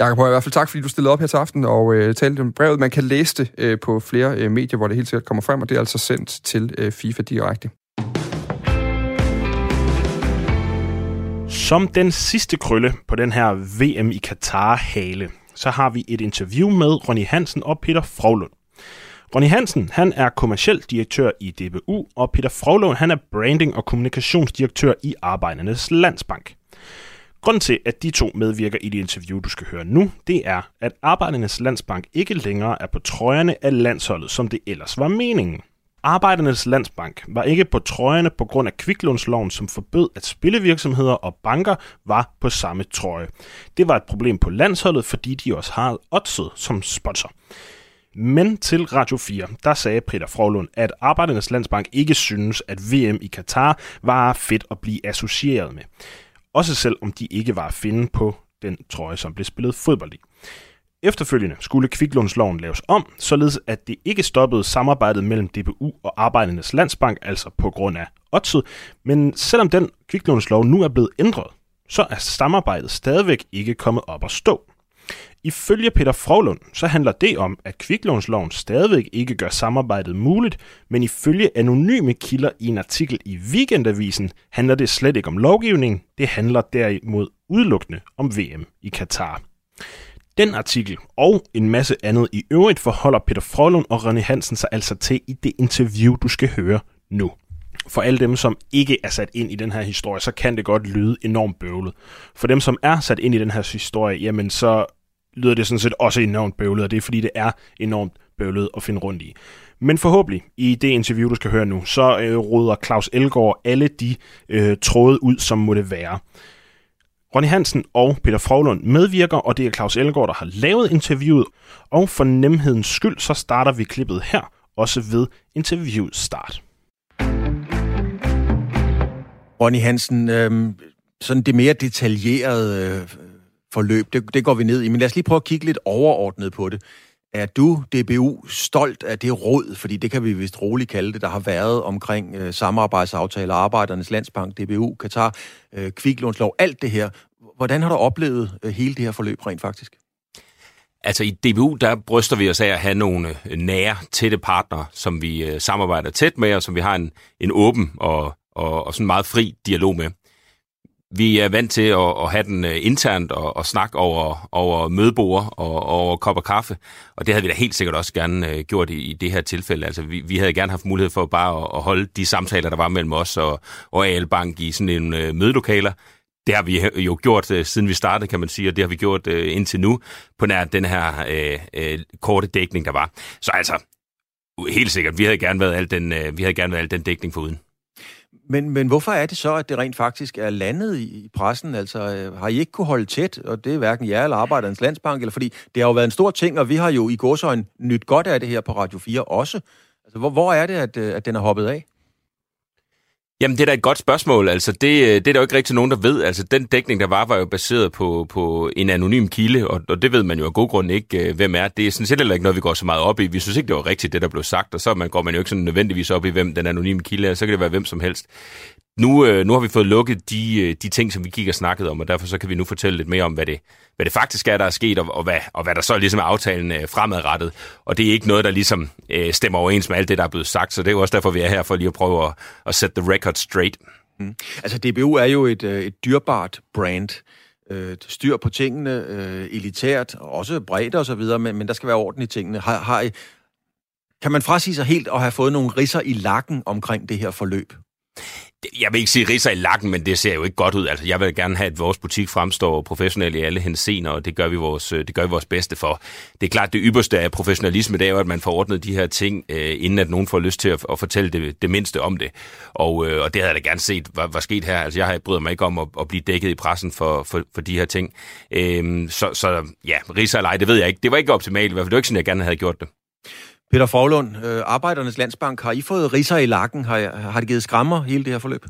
Jakob Højer, i hvert fald tak, fordi du stillede op her til aften og øh, talte om brevet. Man kan læse det øh, på flere øh, medier, hvor det helt sikkert kommer frem, og det er altså sendt til øh, FIFA direkte. Som den sidste krølle på den her VM i Katar-hale, så har vi et interview med Ronny Hansen og Peter Froglund. Ronny Hansen, han er kommerciel direktør i DBU, og Peter Frohlund, han er branding- og kommunikationsdirektør i Arbejdernes Landsbank. Grunden til, at de to medvirker i det interview, du skal høre nu, det er, at Arbejdernes Landsbank ikke længere er på trøjerne af landsholdet, som det ellers var meningen. Arbejdernes Landsbank var ikke på trøjerne på grund af kviklånsloven, som forbød, at spillevirksomheder og banker var på samme trøje. Det var et problem på landsholdet, fordi de også har Odset som sponsor. Men til Radio 4, der sagde Peter Frohlund, at Arbejdernes Landsbank ikke synes, at VM i Katar var fedt at blive associeret med også selvom de ikke var at finde på den trøje, som blev spillet fodbold i. Efterfølgende skulle kviklånsloven laves om, således at det ikke stoppede samarbejdet mellem DBU og Arbejdernes Landsbank, altså på grund af oddset. men selvom den kviklånslov nu er blevet ændret, så er samarbejdet stadigvæk ikke kommet op at stå. Ifølge Peter Frohlund, så handler det om, at kviklånsloven stadigvæk ikke gør samarbejdet muligt, men ifølge anonyme kilder i en artikel i Weekendavisen handler det slet ikke om lovgivning, det handler derimod udelukkende om VM i Katar. Den artikel og en masse andet i øvrigt forholder Peter Frølund og René Hansen sig altså til i det interview, du skal høre nu. For alle dem, som ikke er sat ind i den her historie, så kan det godt lyde enormt bøvlet. For dem, som er sat ind i den her historie, jamen så lyder det sådan set også enormt bøvlet, og det er fordi, det er enormt bøvlet at finde rundt i. Men forhåbentlig, i det interview, du skal høre nu, så øh, råder Claus Elgaard alle de øh, tråde ud, som må det være. Ronny Hansen og Peter Froglund medvirker, og det er Claus Elgaard, der har lavet interviewet. Og for nemhedens skyld, så starter vi klippet her, også ved interviewets start. Ronny Hansen, øh, sådan det mere detaljerede øh, forløb, det, det går vi ned i, men lad os lige prøve at kigge lidt overordnet på det. Er du, DBU, stolt af det råd, fordi det kan vi vist roligt kalde det, der har været omkring øh, samarbejdsaftaler, Arbejdernes Landsbank, DBU, Katar, øh, kviklånslov, alt det her. Hvordan har du oplevet øh, hele det her forløb rent faktisk? Altså i DBU, der bryster vi os af at have nogle øh, nære, tætte partnere, som vi øh, samarbejder tæt med, og som vi har en, en åben og, og, og sådan meget fri dialog med. Vi er vant til at, at have den øh, internt og, og snakke over, over mødebord og, og over kop og kaffe, og det havde vi da helt sikkert også gerne øh, gjort i, i det her tilfælde. Altså, vi, vi havde gerne haft mulighed for bare at, at holde de samtaler, der var mellem os og, og AL Bank i sådan en øh, mødelokaler. Det har vi jo gjort, øh, siden vi startede, kan man sige, og det har vi gjort øh, indtil nu, på nær den her øh, øh, korte dækning, der var. Så altså, helt sikkert, vi havde gerne været al den, øh, vi havde gerne været al den dækning foruden. Men, men hvorfor er det så, at det rent faktisk er landet i, pressen? Altså, øh, har I ikke kunne holde tæt, og det er hverken jer eller Arbejderens Landsbank, eller fordi det har jo været en stor ting, og vi har jo i gåsøjne nyt godt af det her på Radio 4 også. Altså, hvor, hvor er det, at, øh, at den er hoppet af? Jamen, det er da et godt spørgsmål. Altså, det, øh, det er der jo ikke rigtig nogen, der ved. Altså, den dækning, der var, var jo baseret på, på en anonym kilde, og, og det ved man jo af god grund ikke, øh, hvem er. Det er sådan set heller ikke noget, vi går så meget op i. Vi synes ikke, det var rigtigt, det der blev sagt, og så man går man jo ikke sådan nødvendigvis op i, hvem den anonyme kilde er. Så kan det være hvem som helst. Nu, øh, nu har vi fået lukket de, øh, de ting, som vi gik og snakkede om, og derfor så kan vi nu fortælle lidt mere om, hvad det, hvad det faktisk er, der er sket, og, og, hvad, og hvad der så ligesom er aftalen øh, fremadrettet. Og det er ikke noget, der ligesom øh, stemmer overens med alt det, der er blevet sagt, så det er jo også derfor, vi er her for lige at prøve at, at sætte the record straight. Mm. Altså DBU er jo et, øh, et dyrbart brand. Øh, styr på tingene, øh, elitært, også bredt og så videre, men, men der skal være orden i tingene. Har, har I, kan man frasige sig helt og have fået nogle risser i lakken omkring det her forløb? Jeg vil ikke sige riser i lakken, men det ser jo ikke godt ud. Altså, jeg vil gerne have, at vores butik fremstår professionelt i alle hensener, og det gør vi vores, øh, det gør vi vores bedste for. Det er klart, det ypperste af professionalisme, det er jo, at man får ordnet de her ting, øh, inden at nogen får lyst til at, at fortælle det, det mindste om det. Og, øh, og det havde jeg da gerne set, var, var sket her. Altså, jeg har bryder mig ikke om at, at blive dækket i pressen for, for, for de her ting. Øhm, så, så ja, riser eller ej, det ved jeg ikke. Det var ikke optimalt, i hvert fald. Det var ikke sådan, jeg gerne havde gjort det. Peter Forlund, øh, Arbejdernes Landsbank, har I fået riser i lakken? Har, har det givet skrammer hele det her forløb?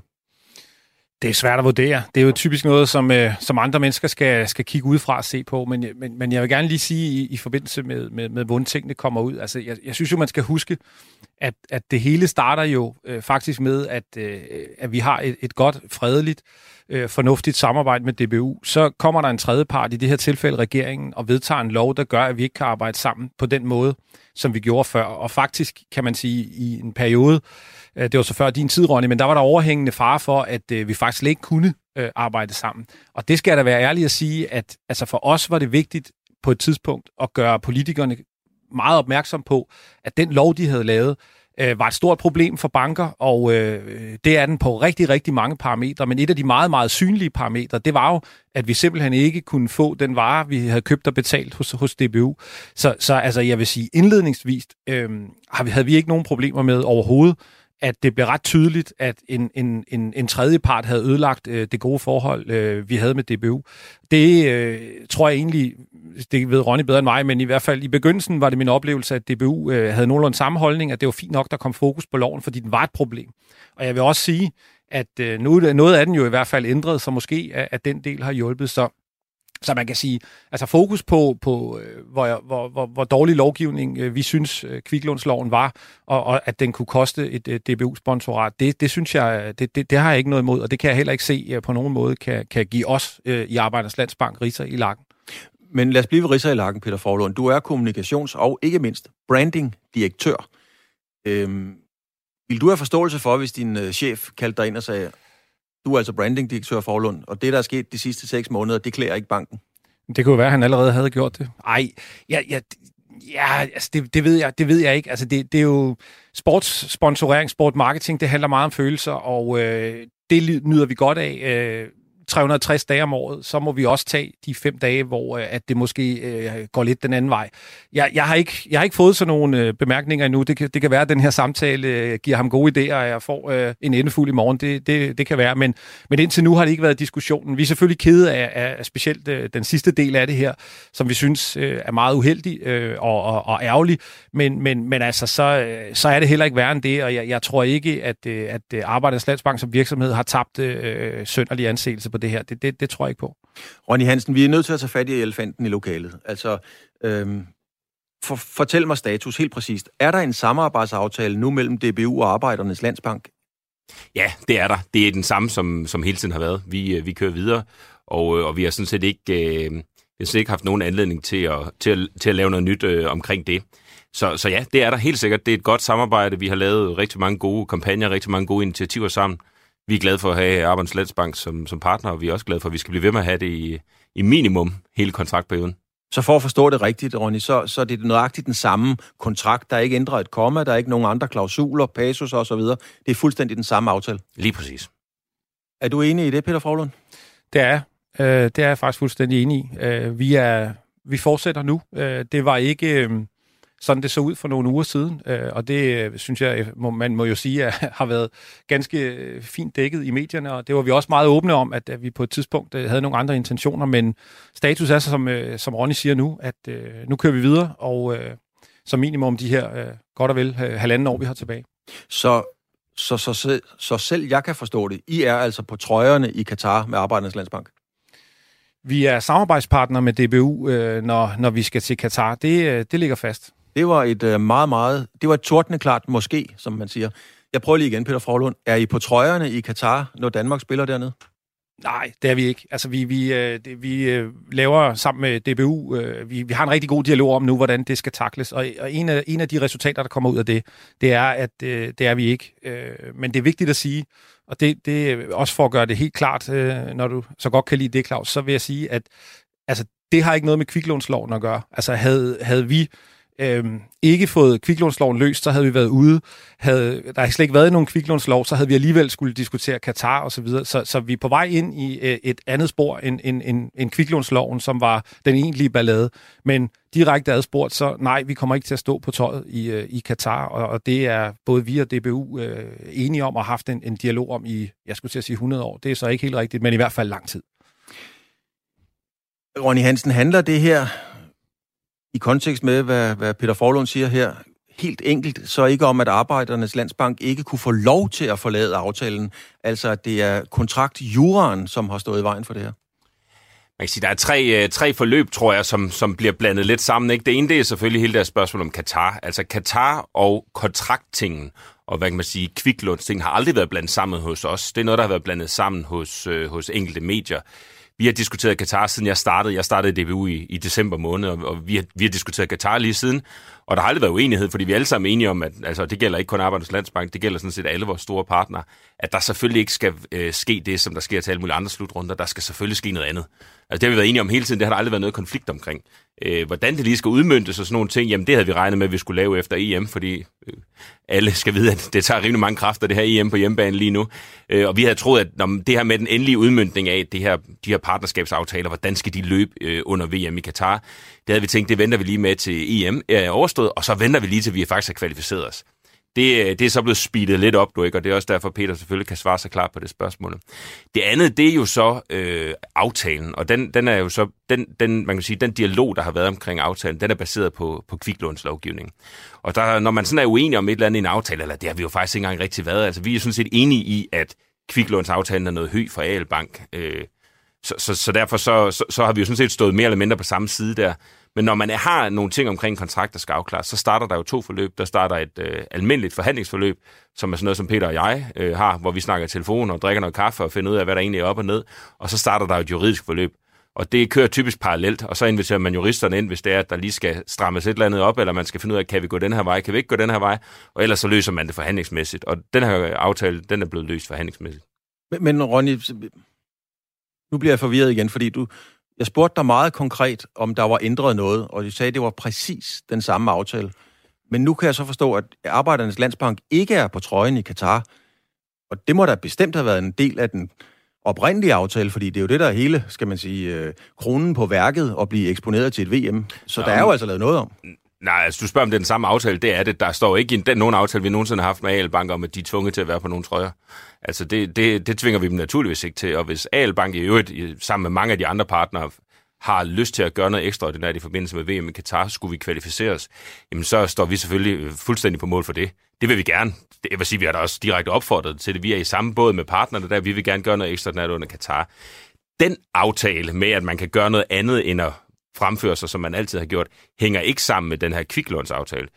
Det er svært at vurdere. Det er jo typisk noget, som, øh, som andre mennesker skal, skal kigge udefra og se på. Men, øh, men, men jeg vil gerne lige sige i, i forbindelse med, med, med hvordan tingene kommer ud. Altså, jeg, jeg synes jo, man skal huske, at, at det hele starter jo øh, faktisk med, at, øh, at vi har et, et godt, fredeligt, øh, Øh, fornuftigt samarbejde med DBU. Så kommer der en tredje part, i det her tilfælde regeringen, og vedtager en lov, der gør, at vi ikke kan arbejde sammen på den måde, som vi gjorde før. Og faktisk kan man sige, i en periode, øh, det var så før din tid, Ronny, men der var der overhængende fare for, at øh, vi faktisk slet ikke kunne øh, arbejde sammen. Og det skal der være ærlig at sige, at altså for os var det vigtigt på et tidspunkt at gøre politikerne meget opmærksom på, at den lov, de havde lavet, øh, var et stort problem for banker, og øh, det er den på rigtig, rigtig mange parametre. Men et af de meget, meget synlige parametre, det var jo, at vi simpelthen ikke kunne få den vare, vi havde købt og betalt hos, hos DBU. Så, så altså, jeg vil sige, indledningsvis øh, havde vi ikke nogen problemer med overhovedet at det blev ret tydeligt, at en, en, en, en tredje part havde ødelagt øh, det gode forhold, øh, vi havde med DBU. Det øh, tror jeg egentlig, det ved Ronny bedre end mig, men i hvert fald i begyndelsen var det min oplevelse, at DBU øh, havde nogenlunde samme holdning, at det var fint nok, der kom fokus på loven, fordi den var et problem. Og jeg vil også sige, at øh, noget af den jo i hvert fald ændret, så måske at, at den del har hjulpet. Så så man kan sige, altså fokus på, på øh, hvor, hvor, hvor, hvor dårlig lovgivning øh, vi synes øh, kviklånsloven var, og, og at den kunne koste et DBU-sponsorat, det, det synes jeg, det, det, det har jeg ikke noget imod, og det kan jeg heller ikke se på nogen måde kan, kan give os i Arbejdernes Landsbank riser i lakken. Men lad os blive ved riser i lakken, Peter Forlund. Du er kommunikations- og ikke mindst branding-direktør. Øhm, vil du have forståelse for, hvis din chef kaldte dig ind og sagde, du er altså brandingdirektør Forlund, og det, der er sket de sidste seks måneder, det klæder ikke banken. Det kunne jo være, at han allerede havde gjort det. Ej, ja, ja, ja altså det, det, ved jeg, det ved jeg ikke. Altså det, det er jo sportssponsorering, sportmarketing, det handler meget om følelser, og øh, det nyder vi godt af. Øh, 360 dage om året, så må vi også tage de fem dage, hvor øh, at det måske øh, går lidt den anden vej. Jeg, jeg, har, ikke, jeg har ikke fået sådan nogle øh, bemærkninger endnu. Det kan, det kan være, at den her samtale øh, giver ham gode idéer, og jeg får øh, en endefuld i morgen. Det, det, det kan være, men, men indtil nu har det ikke været diskussionen. Vi er selvfølgelig kede af, af, af specielt øh, den sidste del af det her, som vi synes øh, er meget uheldig øh, og, og, og ærgerlig, men, men, men altså, så, øh, så er det heller ikke værre end det, og jeg, jeg tror ikke, at, øh, at øh, Arbejdernes Landsbank som virksomhed har tabt øh, øh sønderlig anseelse på det her. Det, det, det tror jeg ikke på. Ronny Hansen, vi er nødt til at tage fat i elefanten i lokalet. Altså, øhm, for, fortæl mig status helt præcist. Er der en samarbejdsaftale nu mellem DBU og Arbejdernes Landsbank? Ja, det er der. Det er den samme, som, som hele tiden har været. Vi, øh, vi kører videre, og, øh, og vi har sådan set ikke, øh, vi har sådan ikke haft nogen anledning til at, til at, til at lave noget nyt øh, omkring det. Så, så ja, det er der helt sikkert. Det er et godt samarbejde. Vi har lavet rigtig mange gode kampagner, rigtig mange gode initiativer sammen vi er glade for at have Arbejds Landsbank som, som partner, og vi er også glade for, at vi skal blive ved med at have det i, i minimum hele kontraktperioden. Så for at forstå det rigtigt, Ronny, så, så er det nøjagtigt den samme kontrakt. Der er ikke ændret et komma, der er ikke nogen andre klausuler, pasus osv. Det er fuldstændig den samme aftale. Lige præcis. Er du enig i det, Peter Frohlund? Det er øh, Det er jeg faktisk fuldstændig enig i. Øh, vi, er, vi fortsætter nu. Øh, det var ikke... Øh, sådan det så ud for nogle uger siden, øh, og det øh, synes jeg, må, man må jo sige, at, [LAUGHS] har været ganske øh, fint dækket i medierne, og det var vi også meget åbne om, at, at vi på et tidspunkt øh, havde nogle andre intentioner, men status er så, som, øh, som Ronny siger nu, at øh, nu kører vi videre, og øh, som minimum de her øh, godt og vel øh, halvanden år, vi har tilbage. Så så, så, så, så selv jeg kan forstå det. I er altså på trøjerne i Katar med Arbejdernes Landsbank? Vi er samarbejdspartner med DBU, øh, når, når vi skal til Katar. Det, øh, det ligger fast. Det var et øh, meget, meget... Det var et tordne klart måske, som man siger. Jeg prøver lige igen, Peter Frohlund. Er I på trøjerne i Katar, når Danmark spiller dernede? Nej, det er vi ikke. Altså, vi, vi, øh, det, vi øh, laver sammen med DBU, øh, vi, vi har en rigtig god dialog om nu, hvordan det skal takles, og, og en, af, en af de resultater, der kommer ud af det, det er, at øh, det er vi ikke. Øh, men det er vigtigt at sige, og det, det er også for at gøre det helt klart, øh, når du så godt kan lide det, Claus, så vil jeg sige, at altså, det har ikke noget med kviklånsloven at gøre. Altså, havde, havde vi øh, ikke fået kviklånsloven løst, så havde vi været ude. Havde der slet ikke været nogen kviklånslov, så havde vi alligevel skulle diskutere Katar og så videre. Så, så vi er på vej ind i øh, et andet spor end, end, end, end kviklånsloven, som var den egentlige ballade. Men direkte adspurgt, så nej, vi kommer ikke til at stå på tøjet i, øh, i Katar, og, og det er både vi og DBU øh, enige om og haft en, en dialog om i, jeg skulle til at sige 100 år. Det er så ikke helt rigtigt, men i hvert fald lang tid. Ronny Hansen, handler det her i kontekst med, hvad, hvad Peter Forlund siger her, helt enkelt, så ikke om, at Arbejdernes Landsbank ikke kunne få lov til at forlade aftalen. Altså, at det er kontraktjuraen, som har stået i vejen for det her. Man kan sige, der er tre, øh, tre forløb, tror jeg, som, som bliver blandet lidt sammen. Ikke? Det ene det er selvfølgelig hele det spørgsmål om Katar. Altså Katar og kontrakttingen, og hvad kan man sige, kviklundsting har aldrig været blandet sammen hos os. Det er noget, der har været blandet sammen hos, øh, hos enkelte medier. Vi har diskuteret Katar, siden jeg startede. Jeg startede i DBU i, i december måned, og, og vi, har, vi har diskuteret Katar lige siden. Og der har aldrig været uenighed, fordi vi er alle sammen enige om, at altså, det gælder ikke kun Arbejdernes Landsbank, det gælder sådan set alle vores store partnere, at der selvfølgelig ikke skal øh, ske det, som der sker til alle mulige andre slutrunder. Der skal selvfølgelig ske noget andet. Altså det har vi været enige om hele tiden, det har der aldrig været noget konflikt omkring. Øh, hvordan det lige skal udmyndtes og sådan nogle ting, jamen det havde vi regnet med, at vi skulle lave efter EM, fordi øh, alle skal vide, at det tager rimelig mange kræfter, det her EM på hjemmebane lige nu. Øh, og vi havde troet, at når det her med den endelige udmyndning af det her, de her partnerskabsaftaler, hvordan skal de løbe øh, under VM i Katar, det havde vi tænkt, det venter vi lige med til EM er overstået, og så venter vi lige til, vi faktisk har kvalificeret os. Det, øh, det er så blevet speedet lidt op, du ikke? og det er også derfor, Peter selvfølgelig kan svare sig klart på det spørgsmål. Det andet, det er jo så øh, aftalen, og den, den er jo så, den, den, man kan sige, den dialog, der har været omkring aftalen, den er baseret på, på kviklånslovgivning. Og der, når man sådan er uenig om et eller andet i en aftale, eller det har vi jo faktisk ikke engang rigtig været, altså vi er sådan set enige i, at kviklånsaftalen er noget høj for AL Bank. Øh, så, så, så derfor så, så, så har vi jo sådan set stået mere eller mindre på samme side der. Men når man har nogle ting omkring kontrakt, der skal afklares, så starter der jo to forløb. Der starter et øh, almindeligt forhandlingsforløb, som er sådan noget, som Peter og jeg øh, har, hvor vi snakker i telefon og drikker noget kaffe og finder ud af, hvad der egentlig er op og ned. Og så starter der et juridisk forløb. Og det kører typisk parallelt, og så inviterer man juristerne ind, hvis det er, at der lige skal strammes et eller andet op, eller man skal finde ud af, kan vi gå den her vej, kan vi ikke gå den her vej, og ellers så løser man det forhandlingsmæssigt. Og den her aftale, den er blevet løst forhandlingsmæssigt. Men, men Ronny, nu bliver jeg forvirret igen, fordi du, jeg spurgte dig meget konkret, om der var ændret noget, og de sagde, at det var præcis den samme aftale. Men nu kan jeg så forstå, at Arbejdernes Landsbank ikke er på trøjen i Katar. Og det må da bestemt have været en del af den oprindelige aftale, fordi det er jo det, der er hele, skal man sige, øh, kronen på værket at blive eksponeret til et VM. Så ja, der er jo altså lavet noget om. Nej, altså du spørger, om det er den samme aftale. Det er det. Der står ikke i den, nogen aftale, vi nogensinde har haft med AL-Bank om, at de er tvunget til at være på nogle trøjer. Altså det, det, det tvinger vi dem naturligvis ikke til. Og hvis AL-Bank i øvrigt, sammen med mange af de andre partnere, har lyst til at gøre noget ekstraordinært i forbindelse med VM i Katar, skulle vi kvalificeres, jamen så står vi selvfølgelig øh, fuldstændig på mål for det. Det vil vi gerne. Jeg vil sige, vi har da også direkte opfordret til det. Vi er i samme båd med partnerne der. Vi vil gerne gøre noget ekstraordinært under Katar. Den aftale med, at man kan gøre noget andet end at fremfører sig, som man altid har gjort, hænger ikke sammen med den her kviklånsaftale.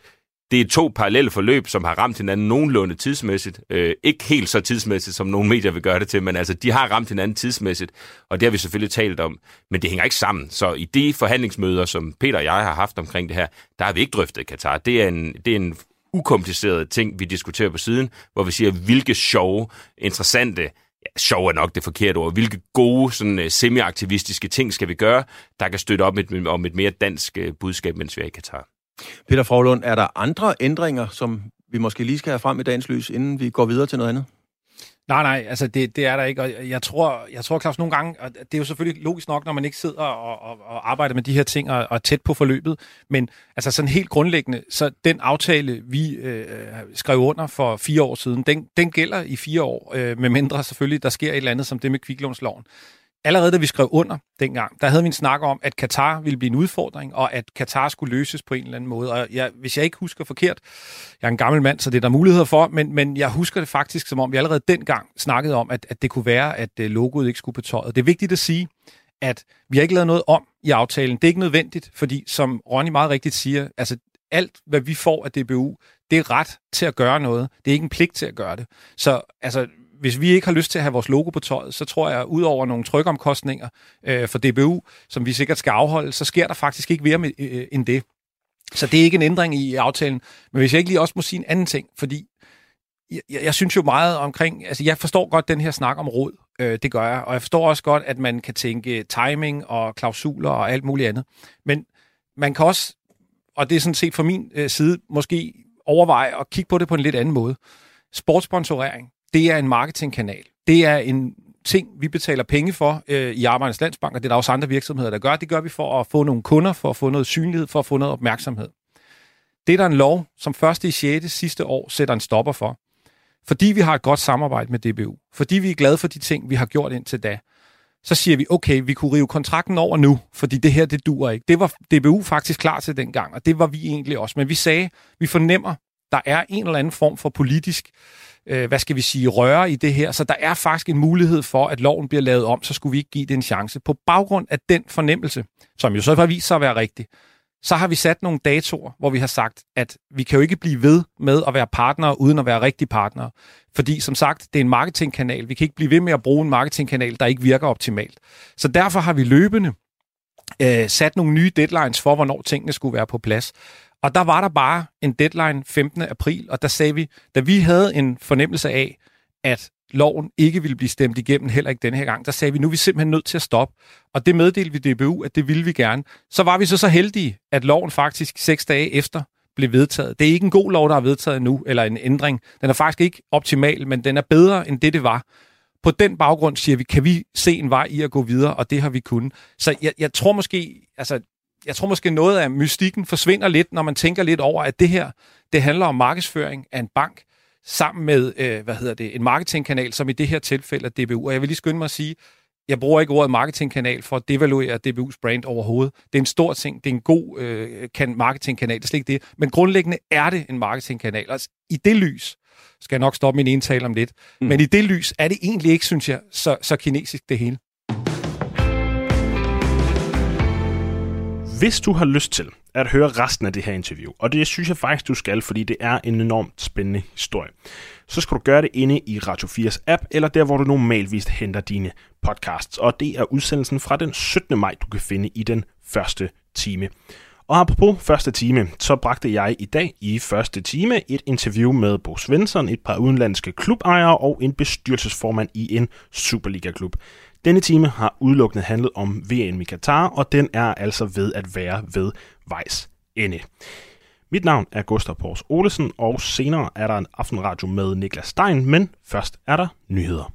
Det er to parallelle forløb, som har ramt hinanden nogenlunde tidsmæssigt. Øh, ikke helt så tidsmæssigt, som nogle medier vil gøre det til, men altså, de har ramt hinanden tidsmæssigt, og det har vi selvfølgelig talt om, men det hænger ikke sammen. Så i de forhandlingsmøder, som Peter og jeg har haft omkring det her, der har vi ikke drøftet Katar. Det er en, det er en ukompliceret ting, vi diskuterer på siden, hvor vi siger, hvilke sjove, interessante, ja, sjov er nok det forkerte ord, hvilke gode, sådan øh, semi-aktivistiske ting skal vi gøre, der kan støtte op et, om et mere dansk øh, budskab, mens vi er i Katar. Peter Frohlund, er der andre ændringer, som vi måske lige skal have frem i dagens lys, inden vi går videre til noget andet? Nej, nej, altså det, det er der ikke, og jeg tror, jeg tror Claus, nogle gange, og det er jo selvfølgelig logisk nok, når man ikke sidder og, og, og arbejder med de her ting og, og tæt på forløbet, men altså sådan helt grundlæggende, så den aftale, vi øh, skrev under for fire år siden, den, den gælder i fire år, øh, med mindre selvfølgelig, der sker et eller andet som det med kviklånsloven allerede da vi skrev under dengang, der havde vi en snak om, at Katar ville blive en udfordring, og at Katar skulle løses på en eller anden måde. Og jeg, hvis jeg ikke husker forkert, jeg er en gammel mand, så det er der muligheder for, men, men jeg husker det faktisk, som om vi allerede dengang snakkede om, at, at det kunne være, at øh, logoet ikke skulle på tøjet. Det er vigtigt at sige, at vi har ikke lavet noget om i aftalen. Det er ikke nødvendigt, fordi som Ronny meget rigtigt siger, altså alt, hvad vi får af DBU, det er ret til at gøre noget. Det er ikke en pligt til at gøre det. Så altså, hvis vi ikke har lyst til at have vores logo på tøjet, så tror jeg, ud over nogle trykomkostninger øh, for DBU, som vi sikkert skal afholde, så sker der faktisk ikke mere med, øh, end det. Så det er ikke en ændring i aftalen. Men hvis jeg ikke lige også må sige en anden ting, fordi jeg, jeg synes jo meget omkring, altså jeg forstår godt den her snak om råd, øh, det gør jeg, og jeg forstår også godt, at man kan tænke timing og klausuler og alt muligt andet. Men man kan også, og det er sådan set fra min øh, side, måske overveje at kigge på det på en lidt anden måde. Sportsponsorering, det er en marketingkanal. Det er en ting, vi betaler penge for øh, i Arbejdernes Landsbank, og det er der også andre virksomheder, der gør. Det gør vi for at få nogle kunder, for at få noget synlighed, for at få noget opmærksomhed. Det er der en lov, som første i 6. sidste år sætter en stopper for. Fordi vi har et godt samarbejde med DBU, fordi vi er glade for de ting, vi har gjort indtil da, så siger vi, okay, vi kunne rive kontrakten over nu, fordi det her, det dur ikke. Det var DBU faktisk klar til dengang, og det var vi egentlig også. Men vi sagde, vi fornemmer, der er en eller anden form for politisk øh, hvad skal vi sige, røre i det her. Så der er faktisk en mulighed for, at loven bliver lavet om, så skulle vi ikke give det en chance. På baggrund af den fornemmelse, som jo så har vist sig at være rigtig, så har vi sat nogle datoer, hvor vi har sagt, at vi kan jo ikke blive ved med at være partnere, uden at være rigtige partnere. Fordi som sagt, det er en marketingkanal. Vi kan ikke blive ved med at bruge en marketingkanal, der ikke virker optimalt. Så derfor har vi løbende øh, sat nogle nye deadlines for, hvornår tingene skulle være på plads. Og der var der bare en deadline 15. april, og der sagde vi, da vi havde en fornemmelse af, at loven ikke ville blive stemt igennem, heller ikke denne her gang, der sagde vi, nu er vi simpelthen nødt til at stoppe. Og det meddelte vi DBU, at det ville vi gerne. Så var vi så så heldige, at loven faktisk seks dage efter blev vedtaget. Det er ikke en god lov, der er vedtaget nu, eller en ændring. Den er faktisk ikke optimal, men den er bedre end det, det var. På den baggrund siger vi, kan vi se en vej i at gå videre, og det har vi kunnet. Så jeg, jeg tror måske, altså jeg tror måske noget af mystikken forsvinder lidt, når man tænker lidt over, at det her, det handler om markedsføring af en bank, sammen med, øh, hvad hedder det, en marketingkanal, som i det her tilfælde er DBU. Og jeg vil lige skynde mig at sige, jeg bruger ikke ordet marketingkanal for at devaluere DBU's brand overhovedet. Det er en stor ting, det er en god øh, kan marketingkanal, det er slet ikke det. Men grundlæggende er det en marketingkanal. Altså, i det lys, skal jeg nok stoppe min entale om lidt, mm. men i det lys er det egentlig ikke, synes jeg, så, så kinesisk det hele. Hvis du har lyst til at høre resten af det her interview, og det synes jeg faktisk, du skal, fordi det er en enormt spændende historie, så skal du gøre det inde i Radio 4's app, eller der, hvor du normalvis henter dine podcasts. Og det er udsendelsen fra den 17. maj, du kan finde i den første time. Og apropos første time, så bragte jeg i dag i første time et interview med Bo Svensson, et par udenlandske klubejere og en bestyrelsesformand i en Superliga-klub. Denne time har udelukkende handlet om VM i Katar, og den er altså ved at være ved vejs ende. Mit navn er Gustav Pors Olesen, og senere er der en aftenradio med Niklas Stein, men først er der nyheder.